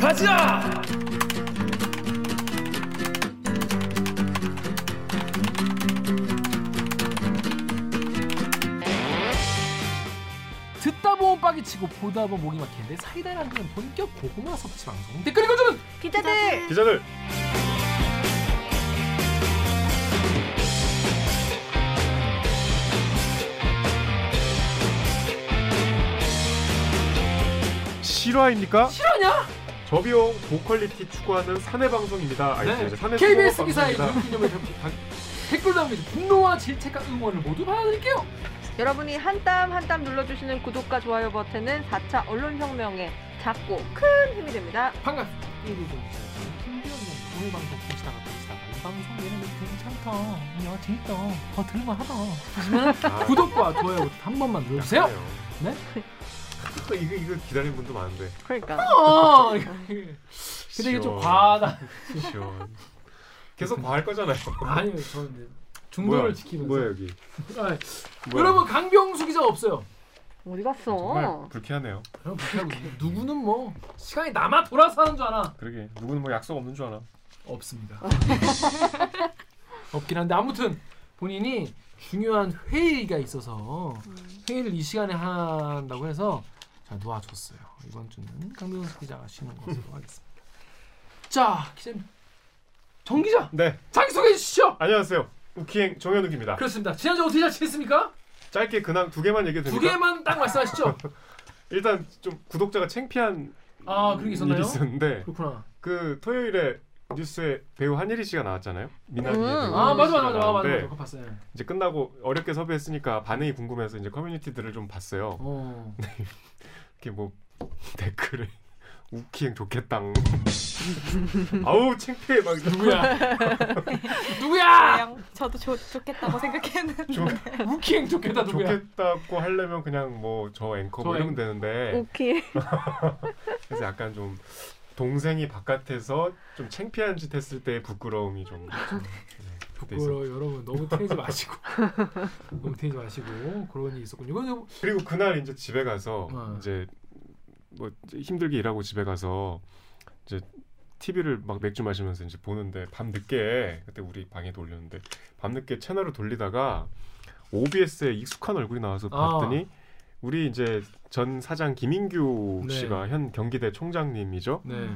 가자. 듣다 보면 빡이 치고 보다 보면 목이 막히는데 주는 본격 고구마 섭취 방송 댓글 읽어주는 기자들 기자들 실화입니까? 실화냐? 저비용 고퀄리티 추구하는 사내 방송입니다. 아니, 네. 사내 KBS 기사의. 기념을 댓글 남겨주 분노와 질책과 응원을 모두 받아드릴게요. 여러분이 한 땀 한 땀 눌러주시는 구독과 좋아요 버튼은 4차 언론혁명에 작고 큰 힘이 됩니다. 반갑습니다. 오늘 방송 이 얘는 괜찮다, 야 재밌다, 더 들을만 하다 하시면 아, 구독과 좋아요 한 번만 눌러주세요. 네? 이거 이거 이거 기다리는 분도 많은데. 그러니까 어, 근데 이게 좀 시원. 과하다. 시원. 계속 과할 거잖아요. 아니요, 저는 중도를 뭐야? 지키면서. 뭐야 여기? 아, 뭐야? 여러분 강병수 기자가 없어요. 어디 갔어? 정말 불쾌하네요. 여러분 불쾌하고 있어요. 누구는 뭐 시간이 남아 돌아서 하는 줄 아나? 그러게 누구는 뭐 약속 없는 줄 아나? 없습니다. 없긴 한데 아무튼 본인이 중요한 회의가 있어서 회의를 이 시간에 한다고 해서 자 놓아줬어요. 이번 주는 강병수 기자가 쉬는 것으로 하겠습니다. 자 기자님 정 기자 네 자기 소개해 주시죠. 안녕하세요. 우키행 정현욱입니다. 그렇습니다. 지난주 어떻게 잘 지냈습니까? 짧게 근황 두 개만 얘기해도 두 됩니까? 개만 딱 말씀하시죠. 일단 좀 구독자가 창피한 아 그런 게 있었나요? 일이 있었는데 그렇구나. 그 토요일에 뉴스에 배우 한예리 씨가 나왔잖아요. 미나리 음. 아 맞아 맞아 맞아 맞아 맞아 봤어요. 이제 끝나고 어렵게 섭외했으니까 반응이 궁금해서 이제 커뮤니티들을 좀 봤어요. 어. 이렇게 뭐 댓글에 우키행 좋겠당. 아우 창피해 막 누구야? 누구야? 그냥 저도 좋, 좋겠다고 생각했는데 좀 우킹 좋겠다 누구야? 좋겠다고 하려면 그냥 뭐 저 앵커 뭐저 이러면 되는데 오케이. 그래서 약간 좀 동생이 바깥에서 좀 창피한 짓 했을 때의 부끄러움이 좀 있었- 부끄러워 여러분 너무 티내지 마시고 너무 티내지 마시고 그런 일이 있었군요. 이건 그리고 그날 이제 집에 가서 어. 이제 뭐 힘들게 일하고 집에 가서 이제 TV를 막 맥주 마시면서 이제 보는데 밤 늦게 그때 우리 방에 돌렸는데 밤 늦게 채널을 돌리다가 OBS에 익숙한 얼굴이 나와서 아. 봤더니 우리 이제 전 사장 김인규 네. 씨가 현 경기대 총장님이죠. 네.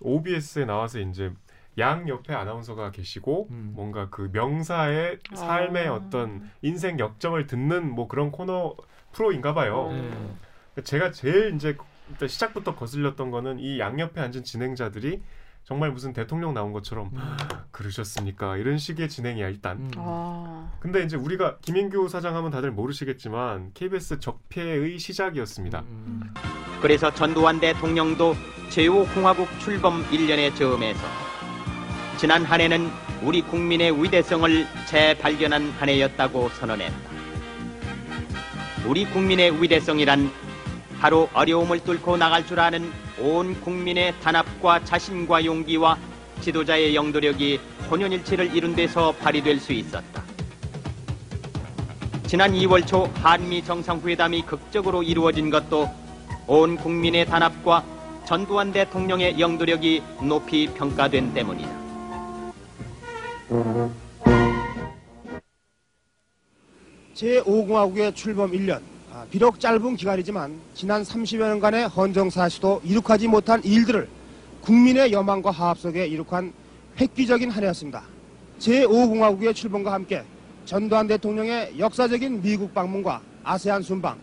OBS에 나와서 이제 양 옆에 아나운서가 계시고 음. 뭔가 그 명사의 삶의 아. 어떤 인생 역정을 듣는 뭐 그런 코너 프로인가 봐요. 네. 제가 제일 이제 일단 시작부터 거슬렸던 거는 이 양옆에 앉은 진행자들이 정말 무슨 대통령 나온 것처럼 음. 그러셨습니까? 이런 식의 진행이야 일단. 음. 아. 근데 이제 우리가 김인규 사장 하면 다들 모르시겠지만 KBS 적폐의 시작이었습니다. 음. 그래서 전두환 대통령도 제5공화국 출범 1년의 즈음에서 지난 한 해는 우리 국민의 위대성을 재발견한 한 해였다고 선언했다. 우리 국민의 위대성이란 바로 어려움을 뚫고 나갈 줄 아는 온 국민의 단합과 자신과 용기와 지도자의 영도력이 혼연일체를 이룬 데서 발휘될 수 있었다. 지난 2월 초 한미 정상회담이 극적으로 이루어진 것도 온 국민의 단합과 전두환 대통령의 영도력이 높이 평가된 때문이다. 제5공화국의 출범 1년. 아, 비록 짧은 기간이지만 지난 30여 년간의 헌정사 시도 이룩하지 못한 일들을 국민의 여망과 화합 속에 이룩한 획기적인 한 해였습니다. 제5공화국의 출범과 함께 전두환 대통령의 역사적인 미국 방문과 아세안 순방,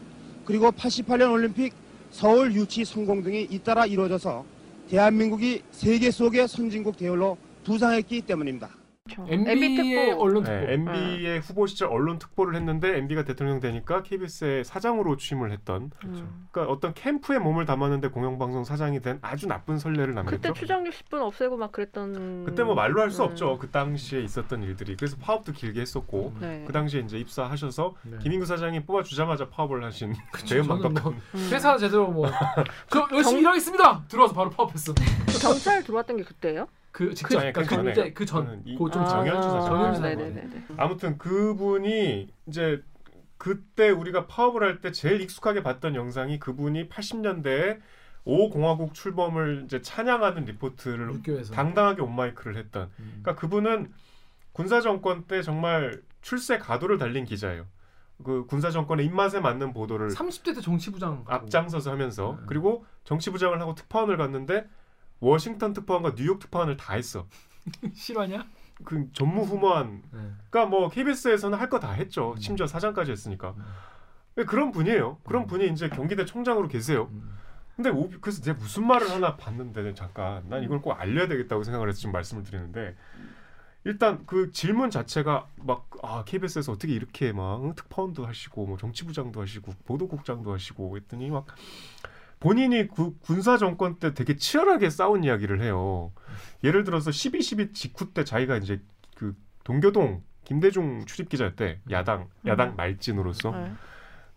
그리고 88년 올림픽 서울 유치 성공 등이 잇따라 이루어져서 대한민국이 세계 속의 선진국 대열로 부상했기 때문입니다. MB MB 특보. 언론 특보. 네, MB의 후보 시절 언론 특보를 했는데 MB가 대통령 되니까 KBS의 사장으로 취임을 했던 음. 그러니까 어떤 캠프에 몸을 담았는데 공영방송 사장이 된 아주 나쁜 선례를 남겼죠. 그때 추정률 10분 없애고 막 그랬던. 그때 뭐 말로 할수 음. 없죠. 그 당시에 있었던 일들이. 그래서 파업도 길게 했었고 네. 그 당시에 이제 입사하셔서 네. 김인구 사장이 뽑아주자마자 파업을 하신 그쵸, 저는 막덕한 뭐 음. 회사 제대로 뭐 저 열심히 일하겠습니다. 들어와서 바로 파업했어. 경찰 들어왔던 게 그때예요? 그 직접 아니, 그그 전에. 전에 그전 그좀 아, 정현주 사장. 정현주 사장. 네네네. 아무튼 그분이 이제 그때 우리가 파업을 할 때 제일 익숙하게 봤던 영상이 그분이 80년대에 오 공화국 출범을 이제 찬양하는 리포트를 육교에서. 당당하게 온마이크를 했던. 음. 그러니까 그분은 군사 정권 때 정말 출세 가도를 달린 기자예요. 그 군사 정권의 입맛에 맞는 보도를 30대 때 정치부장 앞장서서 하면서 음. 그리고 정치부장을 하고 특파원을 갔는데 워싱턴 특파원과 뉴욕 특파원을 다 했어. 실화냐? 그 전무후무한. 네. 그러니까 뭐 KBS에서는 할 거 다 했죠. 음. 심지어 사장까지 했으니까. 음. 네, 그런 분이에요. 그런 음. 분이 이제 경기대 총장으로 계세요. 음. 근데 오, 그래서 내가 무슨 말을 하나 봤는데 잠깐 난 이걸 꼭 알려야 되겠다고 생각을 해서 지금 말씀을 드리는데 일단 그 질문 자체가 막 아 KBS에서 어떻게 이렇게 막 응, 특파원도 하시고 뭐 정치부장도 하시고 보도국장도 하시고 했더니 막 본인이 그 군사 정권 때 되게 치열하게 싸운 이야기를 해요. 예를 들어서 12.12 직후 때 자기가 이제 그 동교동 김대중 출입 기자였대 야당 야당 음. 말진으로서 네.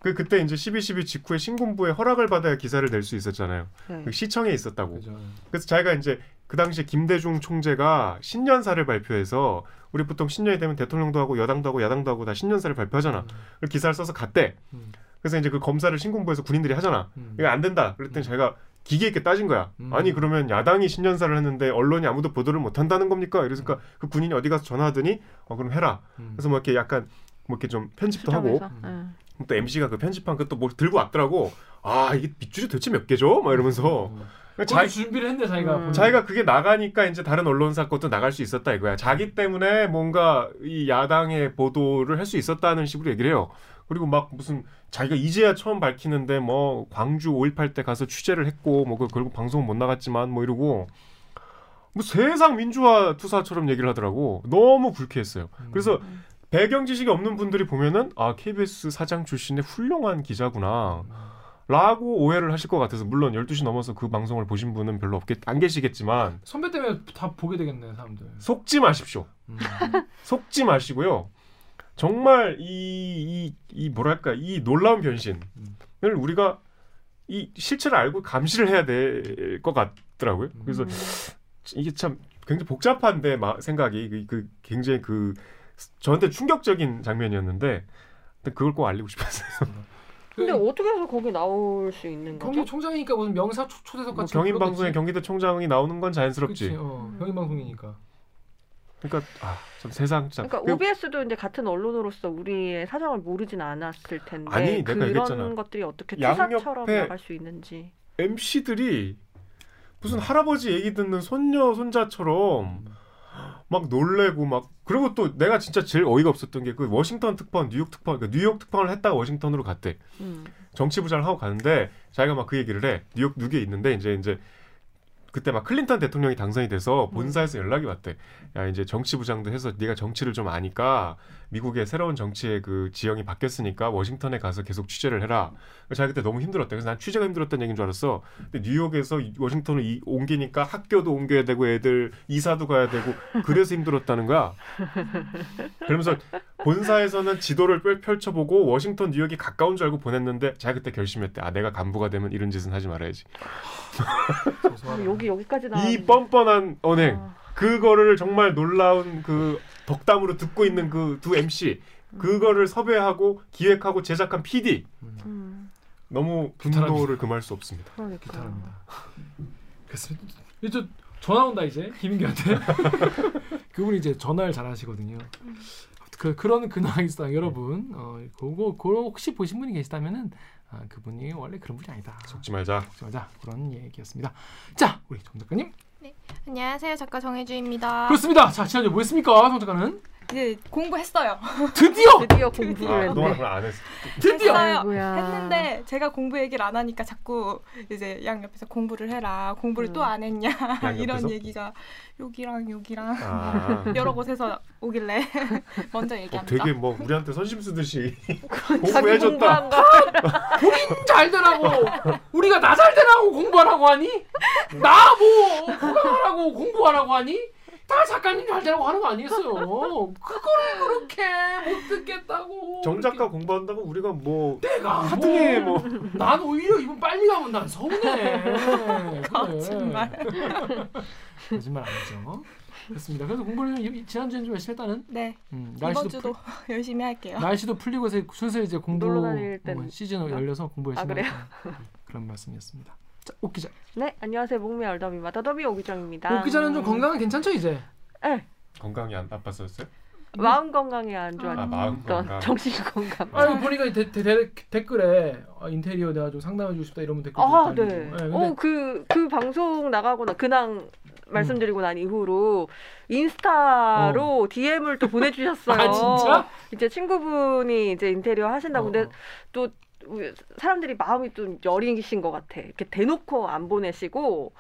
그 그때 이제 12.12 직후에 신군부에 허락을 받아야 기사를 낼 수 있었잖아요. 네. 그 시청에 있었다고. 그죠. 그래서 자기가 이제 그 당시에 김대중 총재가 신년사를 발표해서 우리 보통 신년이 되면 대통령도 하고 여당도 하고 야당도 하고 다 신년사를 발표하잖아. 그 기사를 써서 갔대. 음. 그래서 이제 그 검사를 신군부에서 군인들이 하잖아. 음. 이거 안 된다. 그랬더니 자기가 기계 있게 따진 거야. 음. 아니 그러면 야당이 신년사를 했는데 언론이 아무도 보도를 못 한다는 겁니까? 이러니까 그 군인이 어디 가서 전화하더니 어 그럼 해라. 음. 그래서 뭐 이렇게 약간 뭐 이렇게 좀 편집도 하고 수정해서. 네. 또 MC가 그 편집한 그 또 뭐 들고 왔더라고. 아 이게 빗줄이 도대체 몇 개죠? 막 이러면서 음. 자, 준비를 했는데 자기가 음. 자기가 그게 나가니까 이제 다른 언론사 것도 나갈 수 있었다 이거야. 자기 때문에 뭔가 이 야당의 보도를 할 수 있었다는 식으로 얘기를 해요. 그리고 막 무슨 자기가 이제야 처음 밝히는데 뭐 광주 5.18 때 가서 취재를 했고 뭐그 결국 방송 못 나갔지만 뭐 이러고 뭐 세상 민주화 투사처럼 얘기를 하더라고. 너무 불쾌했어요. 음. 그래서 배경 지식이 없는 분들이 보면은 아 KBS 사장 출신의 훌륭한 기자구나. 라고 오해를 하실 것 같아서 물론 12시 넘어서 그 방송을 보신 분은 별로 없겠 안 계시겠지만 선배 때문에 다 보게 되겠네 사람들. 속지 마십시오. 음. 속지 마시고요. 정말 이, 이, 이 뭐랄까 이 놀라운 변신을 우리가 이 실체를 알고 감시를 해야 될 것 같더라고요. 그래서 음. 이게 참 굉장히 복잡한데 마- 생각이 그, 그 굉장히 그 저한테 충격적인 장면이었는데 근데 그걸 꼭 알리고 싶었어요. 근데 그 어떻게 해서 거기 나올 수 있는 거죠? 경기총장이니까 무슨 명사 초, 초대석 뭐 같이 경인 방송에 경기도 총장이 나오는 건 자연스럽지. 그치, 어, 경인 방송이니까. 그러니까 아, 참 세상 참. 그러니까 그- OBS도 이제 같은 언론으로서 우리의 사정을 모르진 않았을 텐데 아니, 내가 그런 얘기했잖아. 것들이 어떻게 투사처럼 나갈 수 있는지 MC들이 무슨 할아버지 얘기 듣는 손녀 손자처럼 막 놀래고 막 그리고 또 내가 진짜 제일 어이가 없었던 게 그 워싱턴 특파원, 뉴욕 특파원, 그러니까 뉴욕 특파원을 했다가 워싱턴으로 갔대. 음. 정치부장을 하고 가는데 자기가 막 그 얘기를 해. 뉴욕 뉴욕에 있는데 이제 이제 그때 막 클린턴 대통령이 당선이 돼서 본사에서 연락이 왔대. 야 이제 정치 부장도 해서 네가 정치를 좀 아니까 미국의 새로운 정치의 그 지형이 바뀌었으니까 워싱턴에 가서 계속 취재를 해라. 자기 그때 너무 힘들었대. 그래서 난 취재가 힘들었다는 얘기인 줄 알았어. 근데 뉴욕에서 이- 워싱턴으로 이- 옮기니까 학교도 옮겨야 되고 애들 이사도 가야 되고 그래서 힘들었다는 거야. 그러면서 본사에서는 지도를 펼- 펼쳐보고 워싱턴 뉴욕이 가까운 줄 알고 보냈는데 자기 그때 결심했대. 아 내가 간부가 되면 이런 짓은 하지 말아야지. 아, 여기 여기까지 나. 이 뻔뻔한 언행. 아, 그거를 정말 놀라운 그 덕담으로 듣고 있는 그 두 MC 그거를 섭외하고 기획하고 제작한 PD 음, 너무 기타랍니다. 분노를 금할 수 없습니다. 그러니까. 기타랍니다. 그렇습니다. 이제 전화 온다 이제 김인규한테. 그분이 이제 전화를 잘 하시거든요. 그 그런 근황이 있어요, 여러분. 어, 그거 그거 혹시 보신 분이 계시다면은 아, 그분이 원래 그런 분이 아니다. 속지 말자. 속지 마자 그런 얘기였습니다. 자, 우리 정 작가님. 안녕하세요 작가 정혜주입니다. 그렇습니다. 자, 지난주에 뭐 했습니까, 정 작가는? 이제 공부했어요. 드디어 드디어 공부를 아, 했네. 그동안 그걸 안 했어. 드디어 했어요. 아이고야. 했는데 제가 공부 얘기를 안 하니까 자꾸 이제 양 옆에서 공부를 해라. 공부를 음. 또안 했냐 양 이런? 얘기가 여기랑 여기랑 아, 여러 곳에서 오길래 먼저 어, 얘기합니다. 되게 뭐 우리한테 선심 쓰듯이 공부해줬다. 거. 잘 되라고 우리가 나 잘 되라고 공부하라고 하니? 나뭐 구강하라고 공부하라고 하니? 다 작가님 잘 되라고 하는 거 아니겠어요? 그거를 그렇게 못 듣겠다고. 정 작가 공부한다고 우리가 뭐 내가 하등에 뭐 난 오히려 이분 빨리 가면 난 서운해. 거짓말. 거짓말 아니죠. 그렇습니다. 그래서 공부를 이- 지난주엔 좀 열심히 했다는. 네 음, 이번 날씨도 주도 열심히 할게요. 풀, 날씨도 풀리고 슬슬 이제 공부 어, 시즌 열려서 공부 열심히 아, 그래요? 그런 말씀이었습니다. 자, 옥 기자. 네, 안녕하세요. 목미 얼더미마 더더비 오기정입니다. 옥 기자는 좀 건강은 괜찮죠 이제? 네, 건강이 안 나빴었어요? 마음 건강이 안 아, 마음 좋았던 건강. 정신 건강. 아 이거 보니까 데, 데, 데, 댓글에 아, 인테리어 내가 좀 상담해 주고 싶다 이런 댓글. 아, 도 네. 근데 어, 그, 그 방송 나가고 나, 근황 말씀드리고 난 이후로 인스타로 DM을 또 보내주셨어요. 아 진짜? 이제 친구분이 이제 인테리어 하신다고. 어, 근데 어. 또 사람들이 마음이 좀 여리신 것 같아. 이렇게 대놓고 안 보내시고.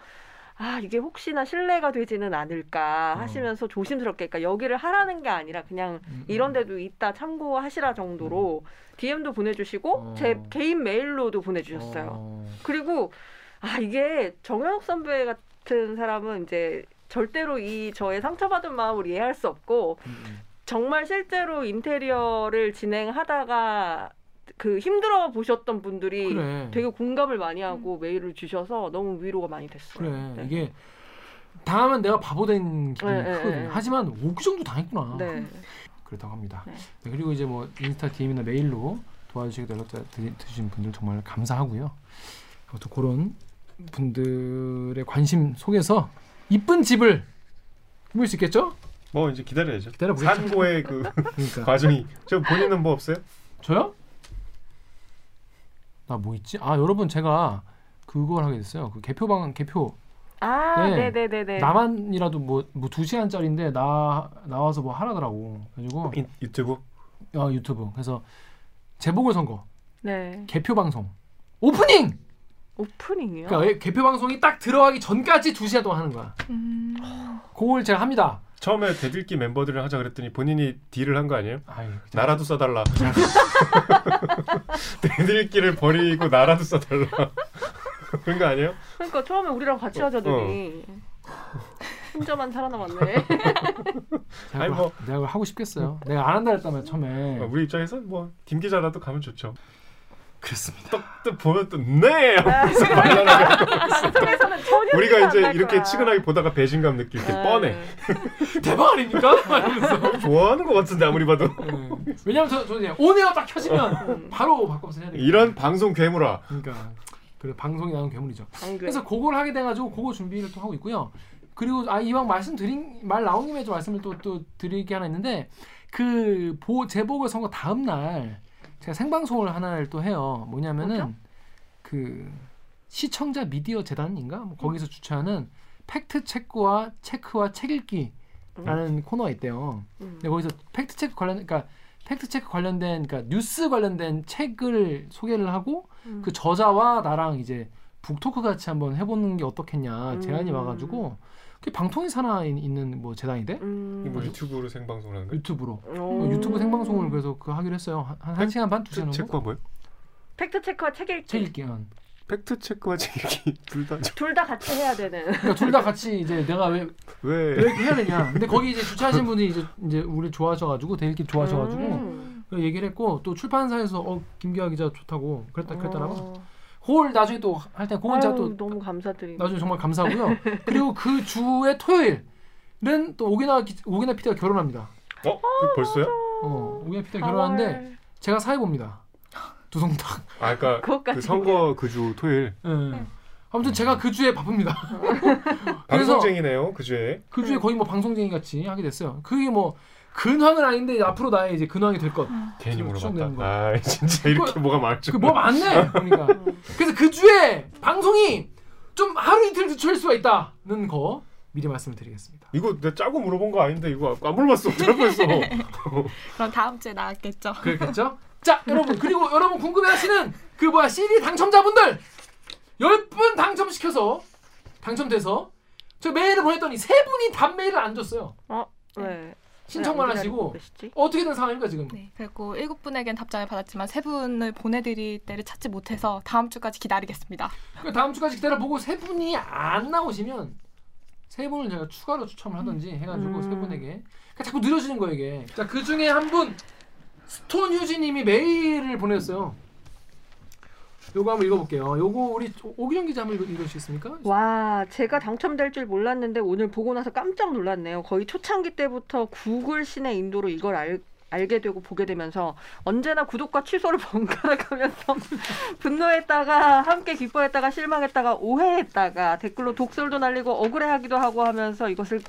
아 이게 혹시나 신뢰가 되지는 않을까 어. 하시면서 조심스럽게 그러니까 여기를 하라는 게 아니라 그냥 음, 이런 음. 데도 있다 참고하시라 정도로 DM도 보내주시고 어. 제 개인 메일로도 보내주셨어요. 어. 그리고 아 이게 정현욱 선배 같은 사람은 이제 절대로 이 저의 상처받은 마음을 이해할 수 없고 음, 음. 정말 실제로 인테리어를 진행하다가 그 힘들어 보셨던 분들이 그래. 되게 공감을 많이 하고 메일을 주셔서 너무 위로가 많이 됐어요. 그래 네. 이게 당하면 내가 바보 된 기분이 네, 네, 크거든. 네. 하지만 오기 정도 당했구나. 네. 그렇다고 합니다. 네. 네, 그리고 이제 뭐 인스타 DM이나 메일로 도와주시고 연락자 주신 분들 정말 감사하고요. 아무튼 그런 분들의 관심 속에서 이쁜 집을 꾸밀 수 있겠죠? 뭐 이제 기다려야죠. 기다려보겠죠. 산고의 그 그러니까 과정이. 저 본인은 뭐 없어요? 저요? 나 뭐 있지? 아 여러분 제가 그걸 하게 됐어요. 그 개표방 개표 아, 네. 네, 네, 네, 네. 나만이라도 뭐뭐두 시간짜리인데 나 나와서 뭐 하라더라고. 그래가지고 인- 유튜브? 어, 유튜브 그래서 재보궐 선거 네. 개표 방송 오프닝. 오프닝이요? 그러니까 개표 방송이 딱 들어가기 전까지 두 시간 동안 하는 거야. 음. 그걸 제가 합니다. 처음에 대들기 멤버들이랑 하자 그랬더니 본인이 딜을 한 거 아니에요? 아유, 나라도 써달라. 대들기를 버리고 나라도 써달라. 그런 거 아니에요? 그러니까 처음에 우리랑 같이 하자더니 혼자만 살아남았네. 제가 아니, 뭐- 하- 내가 하고 싶겠어요. 내가 안 한다 했다며 처음에. 어, 우리 입장에서 뭐 김 기자라도 가면 좋죠. 그렇습니다. 또, 또 보면 또네 아, 방송에서는 전혀 우리가 이제 이렇게 거야. 치근하게 보다가 배신감 느낄 때 아, 뻔해. 대박 아닙니까? 이러면서. 좋아하는 것 같은데 아무리 봐도 네. 왜냐면 저, 저 이제 온에어 딱 켜지면 음. 바로 바꿔서 해야 돼. 이런 방송 괴물아. 그러니까 그래 방송이 나오는 괴물이죠. 방금. 그래서 그걸 하게 돼가지고 그거 준비를 또 하고 있고요. 그리고 아 이왕 말씀드린 말 나온 김에 좀 말씀을 또또게 하나 있는데 그보 재보궐 선거 다음 날 제가 생방송을 하나를 또 해요. 뭐냐면은 뭐죠? 그 시청자 미디어 재단인가 뭐 거기서 주최하는 팩트 체크와 체크와 책 읽기라는 코너가 있대요. 음. 근데 거기서 팩트 체크 관련 그러니까 팩트 체크 관련된 그러니까 뉴스 관련된 책을 소개를 하고 음. 그 저자와 나랑 이제 북토크 같이 한번 해보는 게 어떻겠냐 제안이 음. 와가지고 그게 방통위 산하에 있는 뭐 재단인데 음. 뭐 유튜브로 생방송을 하는 거야? 유튜브로 오. 어, 유튜브 생방송을 그래서 그 하기로 했어요 한, 한 시간 반 두 시간 정도 체크가 뭐예요? 팩트 체크와 책 읽기 책 읽기 응. 팩트 체크와 책 읽기 둘다 둘 다 같이 해야 되는. 그러니까 둘 다 같이 이제 내가 왜, 왜 왜? 해야 되냐 근데 거기 이제 주최하신 분이 이제 이제 우리 좋아하셔가지고 댓읽기 좋아하셔가지고 음. 그 얘기를 했고 또 출판사에서 어 김기화 기자 좋다고 그랬다 그랬더라고 어. 그걸 나중에 또 할때 그건 제가 아유, 또 너무 감사드립니다. 나중에 정말 감사하고요. 그리고 그 주의 토요일은 또 오기나 기- 오기나 PD가 결혼합니다. 어? 그 벌써요? 어, 오기나 아, PD가 결혼하는데 헐. 제가 사회 봅니다. 두송탁. 아 그러니까 그 선거 그 주 토요일 예. 아무튼 제가 그 주에 바쁩니다. 방송쟁이네요 그 주에. 그 주에 거의 뭐 방송쟁이 같이 하게 됐어요. 그게 뭐 근황은 아닌데 앞으로 나의 이제 근황이 될 것. 괜히 추정되는 거. 물어봤다. 아 진짜 이렇게 그거- 뭐가 많죠. 그뭐 많네. 그러니까. 음. 그래서 그 주에 방송이 좀 하루 이틀 늦춰질 수가 있다는 거 미리 말씀을 드리겠습니다. 이거 내가 짜고 물어본 거 아닌데 이거 안 물어봤어. 잘못했어. 그럼 다음 주에 나왔겠죠. 그렇겠죠? 자, 여러분 그리고 여러분 궁금해하시는 그 뭐야 CD 당첨자분들 10분 당첨시켜서 당첨돼서 저 메일을 보냈더니 세 분이 답 메일을 안 줬어요. 네. 신청만 왜안 하시고? 어떻게 된 상황입니까 지금? 네, 그리고 일곱 분에겐 답장을 받았지만 세 분을 보내드릴 때를 찾지 못해서 다음 주까지 기다리겠습니다. 그 다음 주까지 기다려보고 세 분이 안 나오시면 세 분을 제가 추가로 추첨을 하든지 해가지고 음. 세 분에게 그러니까 자꾸 늘어지는 거예요 이게. 자그 중에 한 분 스톤 휴지님이 메일을 보냈어요. 요거 한번 읽어볼게요. 요거 우리 오기정 기자 한번 읽어, 읽으시겠습니까? 와, 제가 당첨될 줄 몰랐는데 오늘 보고 나서 깜짝 놀랐네요. 거의 초창기 때부터 구글 신의 인도로 이걸 알, 알게 되고 보게 되면서 언제나 구독과 취소를 번갈아 가면서 분노했다가 함께 기뻐했다가 실망했다가 오해했다가 댓글로 독설도 날리고 억울해하기도 하고 하면서 이것을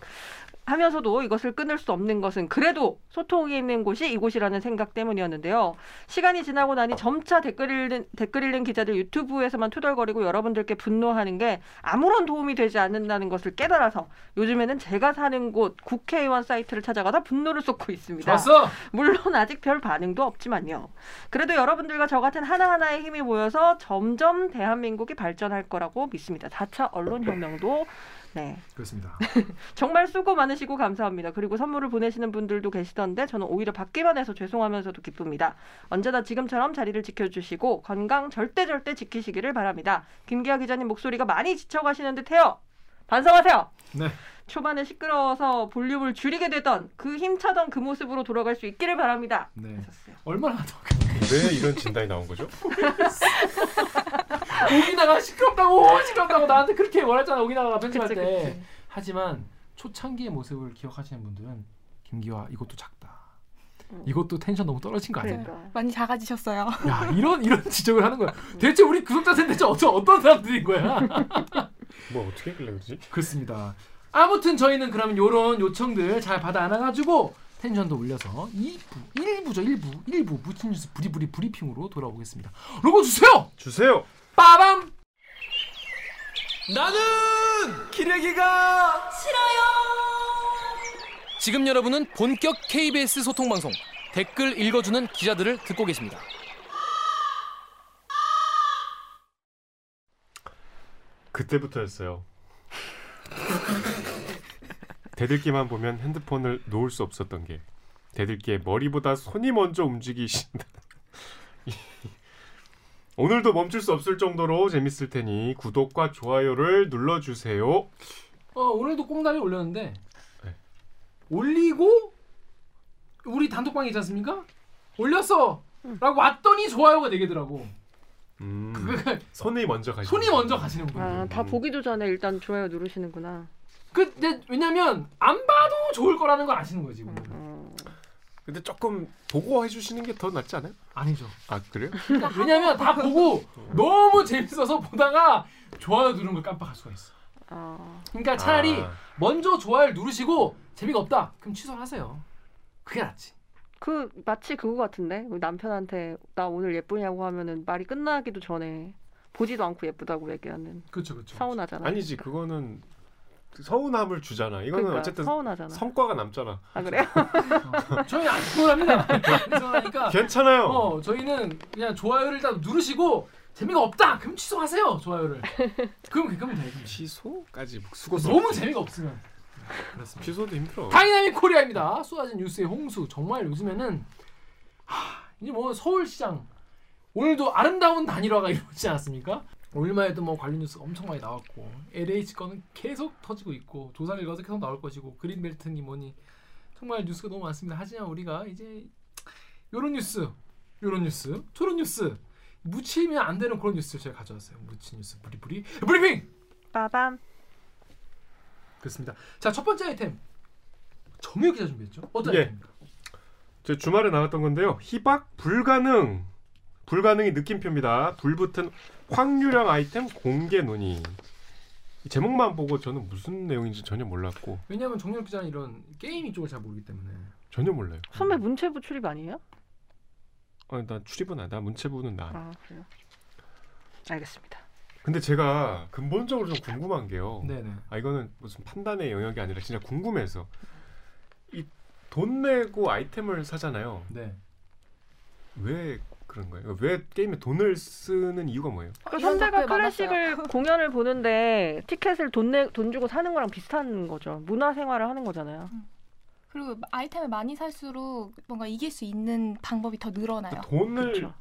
하면서도 이것을 끊을 수 없는 것은 그래도 소통이 있는 곳이 이곳이라는 생각 때문이었는데요. 시간이 지나고 나니 점차 댓글 읽는 댓글 읽는 기자들 유튜브에서만 투덜거리고 여러분들께 분노하는 게 아무런 도움이 되지 않는다는 것을 깨달아서 요즘에는 제가 사는 곳 국회의원 사이트를 찾아가다 분노를 쏟고 있습니다. 좋았어. 물론 아직 별 반응도 없지만요. 그래도 여러분들과 저 같은 하나하나의 힘이 모여서 점점 대한민국이 발전할 거라고 믿습니다. 4차 언론혁명도 네. 그렇습니다. 정말 수고 많으시고 감사합니다. 그리고 선물을 보내시는 분들도 계시던데 저는 오히려 받기만 해서 죄송하면서도 기쁩니다. 언제나 지금처럼 자리를 지켜주시고 건강 절대 절대 지키시기를 바랍니다. 김기아 기자님 목소리가 많이 지쳐가시는 듯해요. 반성하세요. 네. 초반에 시끄러워서 볼륨을 줄이게 되던 그 힘차던 그 모습으로 돌아갈 수 있기를 바랍니다. 네. 하셨어요. 얼마나 더 왜 이런 진단이 나온 거죠? 오기나가 시끄럽다고 시끄럽다고 나한테 그렇게 말했잖아 오기나가 편집할 그치, 때. 그치. 하지만 초창기의 모습을 기억하시는 분들은 김기화 이것도 작다. 음. 이것도 텐션 너무 떨어진 거 아니야? 그러니까. 많이 작아지셨어요. 야 이런 이런 지적을 하는 거야. 대체 우리 구독자 세대 대체 어떤 어떤 사람들인 거야? 뭐 어떻게 그러지? 그렇습니다. 아무튼 저희는 그러면 요런 요청들 잘 받아 안아가지고 텐션도 올려서 2부, 1부죠 1부, 1부 무친 뉴스 부리부리 브리핑으로 돌아오겠습니다. 로고 주세요. 주세요. 빠밤. 나는 기레기가 지금 여러분은 본격 KBS 소통 방송 댓글 읽어주는 기자들을 듣고 계십니다. 그때부터였어요. 대들기만 보면 핸드폰을 놓을 수 없었던 게 대들기에 머리보다 손이 먼저 움직이신다. 오늘도 멈출 수 없을 정도로 재밌을 테니 구독과 좋아요를 눌러주세요. 어, 오늘도 꽁다리 올렸는데 네. 올리고 우리 단톡방에 있지 않습니까? 올렸어. 라고 왔더니 좋아요가 4개더라고. 음, 그거 손이 먼저 가시. 손이 먼저 가시는 분들. 아, 다 보기도 전에 일단 좋아요 누르시는구나. 그 근데 왜냐면 안 봐도 좋을 거라는 걸 아시는 거지. 오늘. 음. 근데 조금 보고 해주시는 게 더 낫지 않아요? 아니죠. 아 그래요? 그러니까 왜냐면 다 보고 너무 재밌어서 보다가 좋아요 누르는 걸 깜빡할 수가 있어. 아, 그러니까 차라리 아, 먼저 좋아요를 누르시고 재미가 없다. 그럼 취소를 하세요. 그게 낫지. 그 마치 그거 같은데 우리 남편한테 나 오늘 예쁘냐고 하면은 말이 끝나기도 전에 보지도 않고 예쁘다고 얘기하는 그렇죠, 그렇죠. 서운하잖아. 아니지 그거는 서운함을 주잖아. 이거는 그러니까, 어쨌든 서운하잖아. 성과가 남잖아. 아 그래요? 어, 저희 안 서운합니다. 안 서운하니까 괜찮아요. 어 저희는 그냥 좋아요를 일단 누르시고 재미가 없다. 그럼 취소하세요. 좋아요를. 그럼 그럼 돼. 그럼. 취소까지 수고 너무 재미가 없으면 그렇습니다. 취소도 힘들어. 다이나믹 코리아입니다. 쏟아진 뉴스의 홍수. 정말 요즘에는 하, 이제 뭐 서울시장 오늘도 아름다운 단일화가 이루어지지 않았습니까? 얼마 에도 뭐 관련 뉴스가 엄청 많이 나왔고 LH 건은 계속 터지고 있고 조사 결과도 계속 나올 것이고 그린벨트니 뭐니 정말 뉴스가 너무 많습니다. 하지만 우리가 이제 요런 뉴스, 요런 뉴스, 저런 뉴스 묻히면 안 되는 그런 뉴스를 제가 가져왔어요. 묻힌 뉴스 브리브리 브리핑. 빠밤. 그렇습니다. 자 첫 번째 아이템 정유 기자 준비했죠? 어떤 예. 아이템입니까? 저 주말에 나왔던 건데요. 희박 불가능. 불가능이 느낌표입니다. 불붙은 확률형 아이템 공개 논의. 이 제목만 보고 저는 무슨 내용인지 전혀 몰랐고 왜냐하면 정유 기자는 이런 게임 이쪽을 잘 모르기 때문에 전혀 몰라요. 선배 문체부 출입 아니에요? 어, 나 출입은 안, 나 문체부는 나. 아 그래요. 알겠습니다. 근데 제가 근본적으로 좀 궁금한 게요. 네네. 아 이거는 무슨 판단의 영역이 아니라 진짜 궁금해서 이 돈 내고 아이템을 사잖아요. 네. 왜 그런 거예요? 왜 게임에 돈을 쓰는 이유가 뭐예요? 그 이런 선배가. 클래식을 공연을 보는데 티켓을 돈 내 돈 주고 사는 거랑 비슷한 거죠. 문화 생활을 하는 거잖아요. 그리고 아이템을 많이 살수록 뭔가 이길 수 있는 방법이 더 늘어나요. 돈을 그렇죠.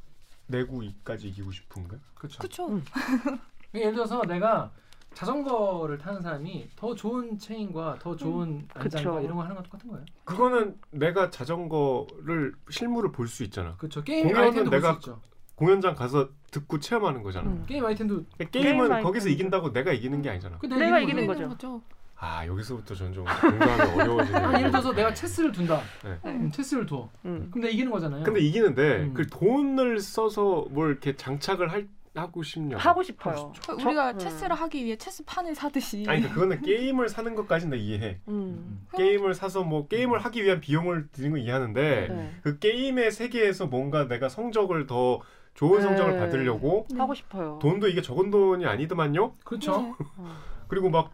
내고까지 이기고 싶은가? 그렇죠. 그렇죠. 음. 예를 들어서 내가 자전거를 타는 사람이 더 좋은 체인과 더 좋은 안장과 그쵸. 이런 거 하는 거 똑같은 거예요. 그거는 내가 자전거를 실물을 볼 수 있잖아. 그렇죠. 게임 아이템도 내가 볼수 있죠. 공연장 가서 듣고 체험하는 거잖아. 음. 게임 아이템도 게임은 게임 거기서 아이템이죠. 이긴다고 내가 이기는 게 아니잖아. 그 내가 거지. 이기는 이기는 거죠. 아 여기서부터 점점 공감이 어려워지는. 아, 예를 들어서 내가 체스를 둔다. 네. 음, 체스를 둬. 음. 그럼 내가 이기는 거잖아요. 근데 이기는데 음. 그 돈을 써서 뭘 이렇게 장착을 할, 하고 싶냐? 하고 싶어요. 그 우리가 음. 체스를 하기 위해 체스판을 사듯이 아니 그러니까 그거는 게임을 사는 것까지는 나 이해해. 음. 게임을 사서 뭐 게임을 하기 위한 비용을 드는 건 이해하는데 네. 그 게임의 세계에서 뭔가 내가 성적을 더 좋은 네. 성적을 받으려고 네. 하고 싶어요. 돈도 이게 적은 돈이 아니더만요. 그렇죠. 네. 어. 그리고 막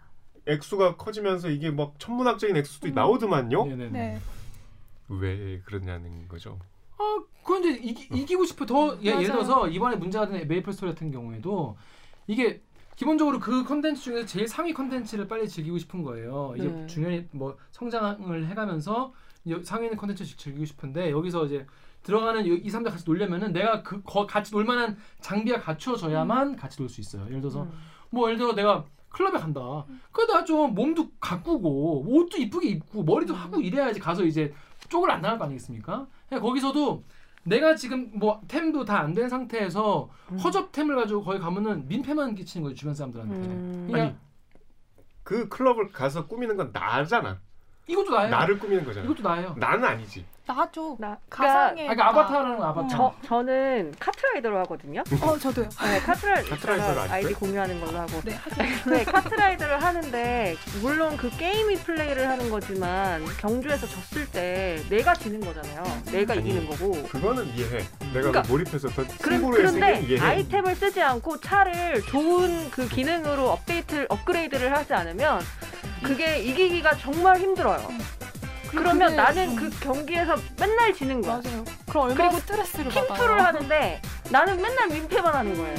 액수가 커지면서 이게 막 천문학적인 액수도 음. 나오더만요. 네네네. 네. 왜 그러냐는 거죠. 아, 이제 이기, 이기 고 싶어. 더 예, 예를. 들어서 이번에 문제가 된 메이플 스토리 같은 경우에도 이게 기본적으로 그 컨텐츠 중에서 제일 상위 컨텐츠를 빨리 즐기고 싶은 거예요. 이제 네. 중년이 뭐 성장을 해가면서 상위 있는 컨텐츠 즐기고 싶은데 여기서 이제 들어가는 이 사람들 같이 놀려면은 내가 그 거, 같이 놀 만한 장비가 갖추어져야만 같이 놀 수 있어요. 예를 들어서 음. 뭐 예를 들어 내가 클럽에 간다. 그러다 좀 몸도 가꾸고 뭐 옷도 이쁘게 입고 머리도 하고 이래야지 가서 이제 쪽을 안 나갈 거 아니겠습니까? 그러니까 거기서도 내가 지금 뭐 템도 다 안 된 상태에서 음. 허접템을 가지고 거기 가면은 민폐만 끼치는 거예요 주변 사람들한테. 음. 그냥 아니, 그 클럽을 가서 꾸미는 건 나잖아. 이것도 나예요. 나를 꾸미는 거잖아. 이것도 나예요. 나는 아니지. 나죠. 나 가상의 아, 그러니까 아바타라는 거 아바타. 저 저는 카트라이더로 하거든요. 어 저도요. 네, 카트라이더 카트라이더를 안 아이디 써요? 공유하는 걸로 하고. 네 하죠. 네, 카트라이더를 하는데 물론 그 게임이 플레이를 하는 거지만 경주에서 졌을 때 내가 지는 거잖아요. 내가 아니, 이기는 거고. 그거는 이해해. 내가 그러니까 그 몰입해서 더 그런데 했으면 이해해. 아이템을 쓰지 않고 차를 좋은 그 기능으로 업데이트 업그레이드를 하지 않으면 그게 이기기가 정말 힘들어요. 그러면 근데- 나는 그 경기에서 맨날 지는 거야. 맞아요. 그럼 얼마나 그리고 스트레스를 팀투를. 하는데 나는 맨날 민폐만 하는 거예요.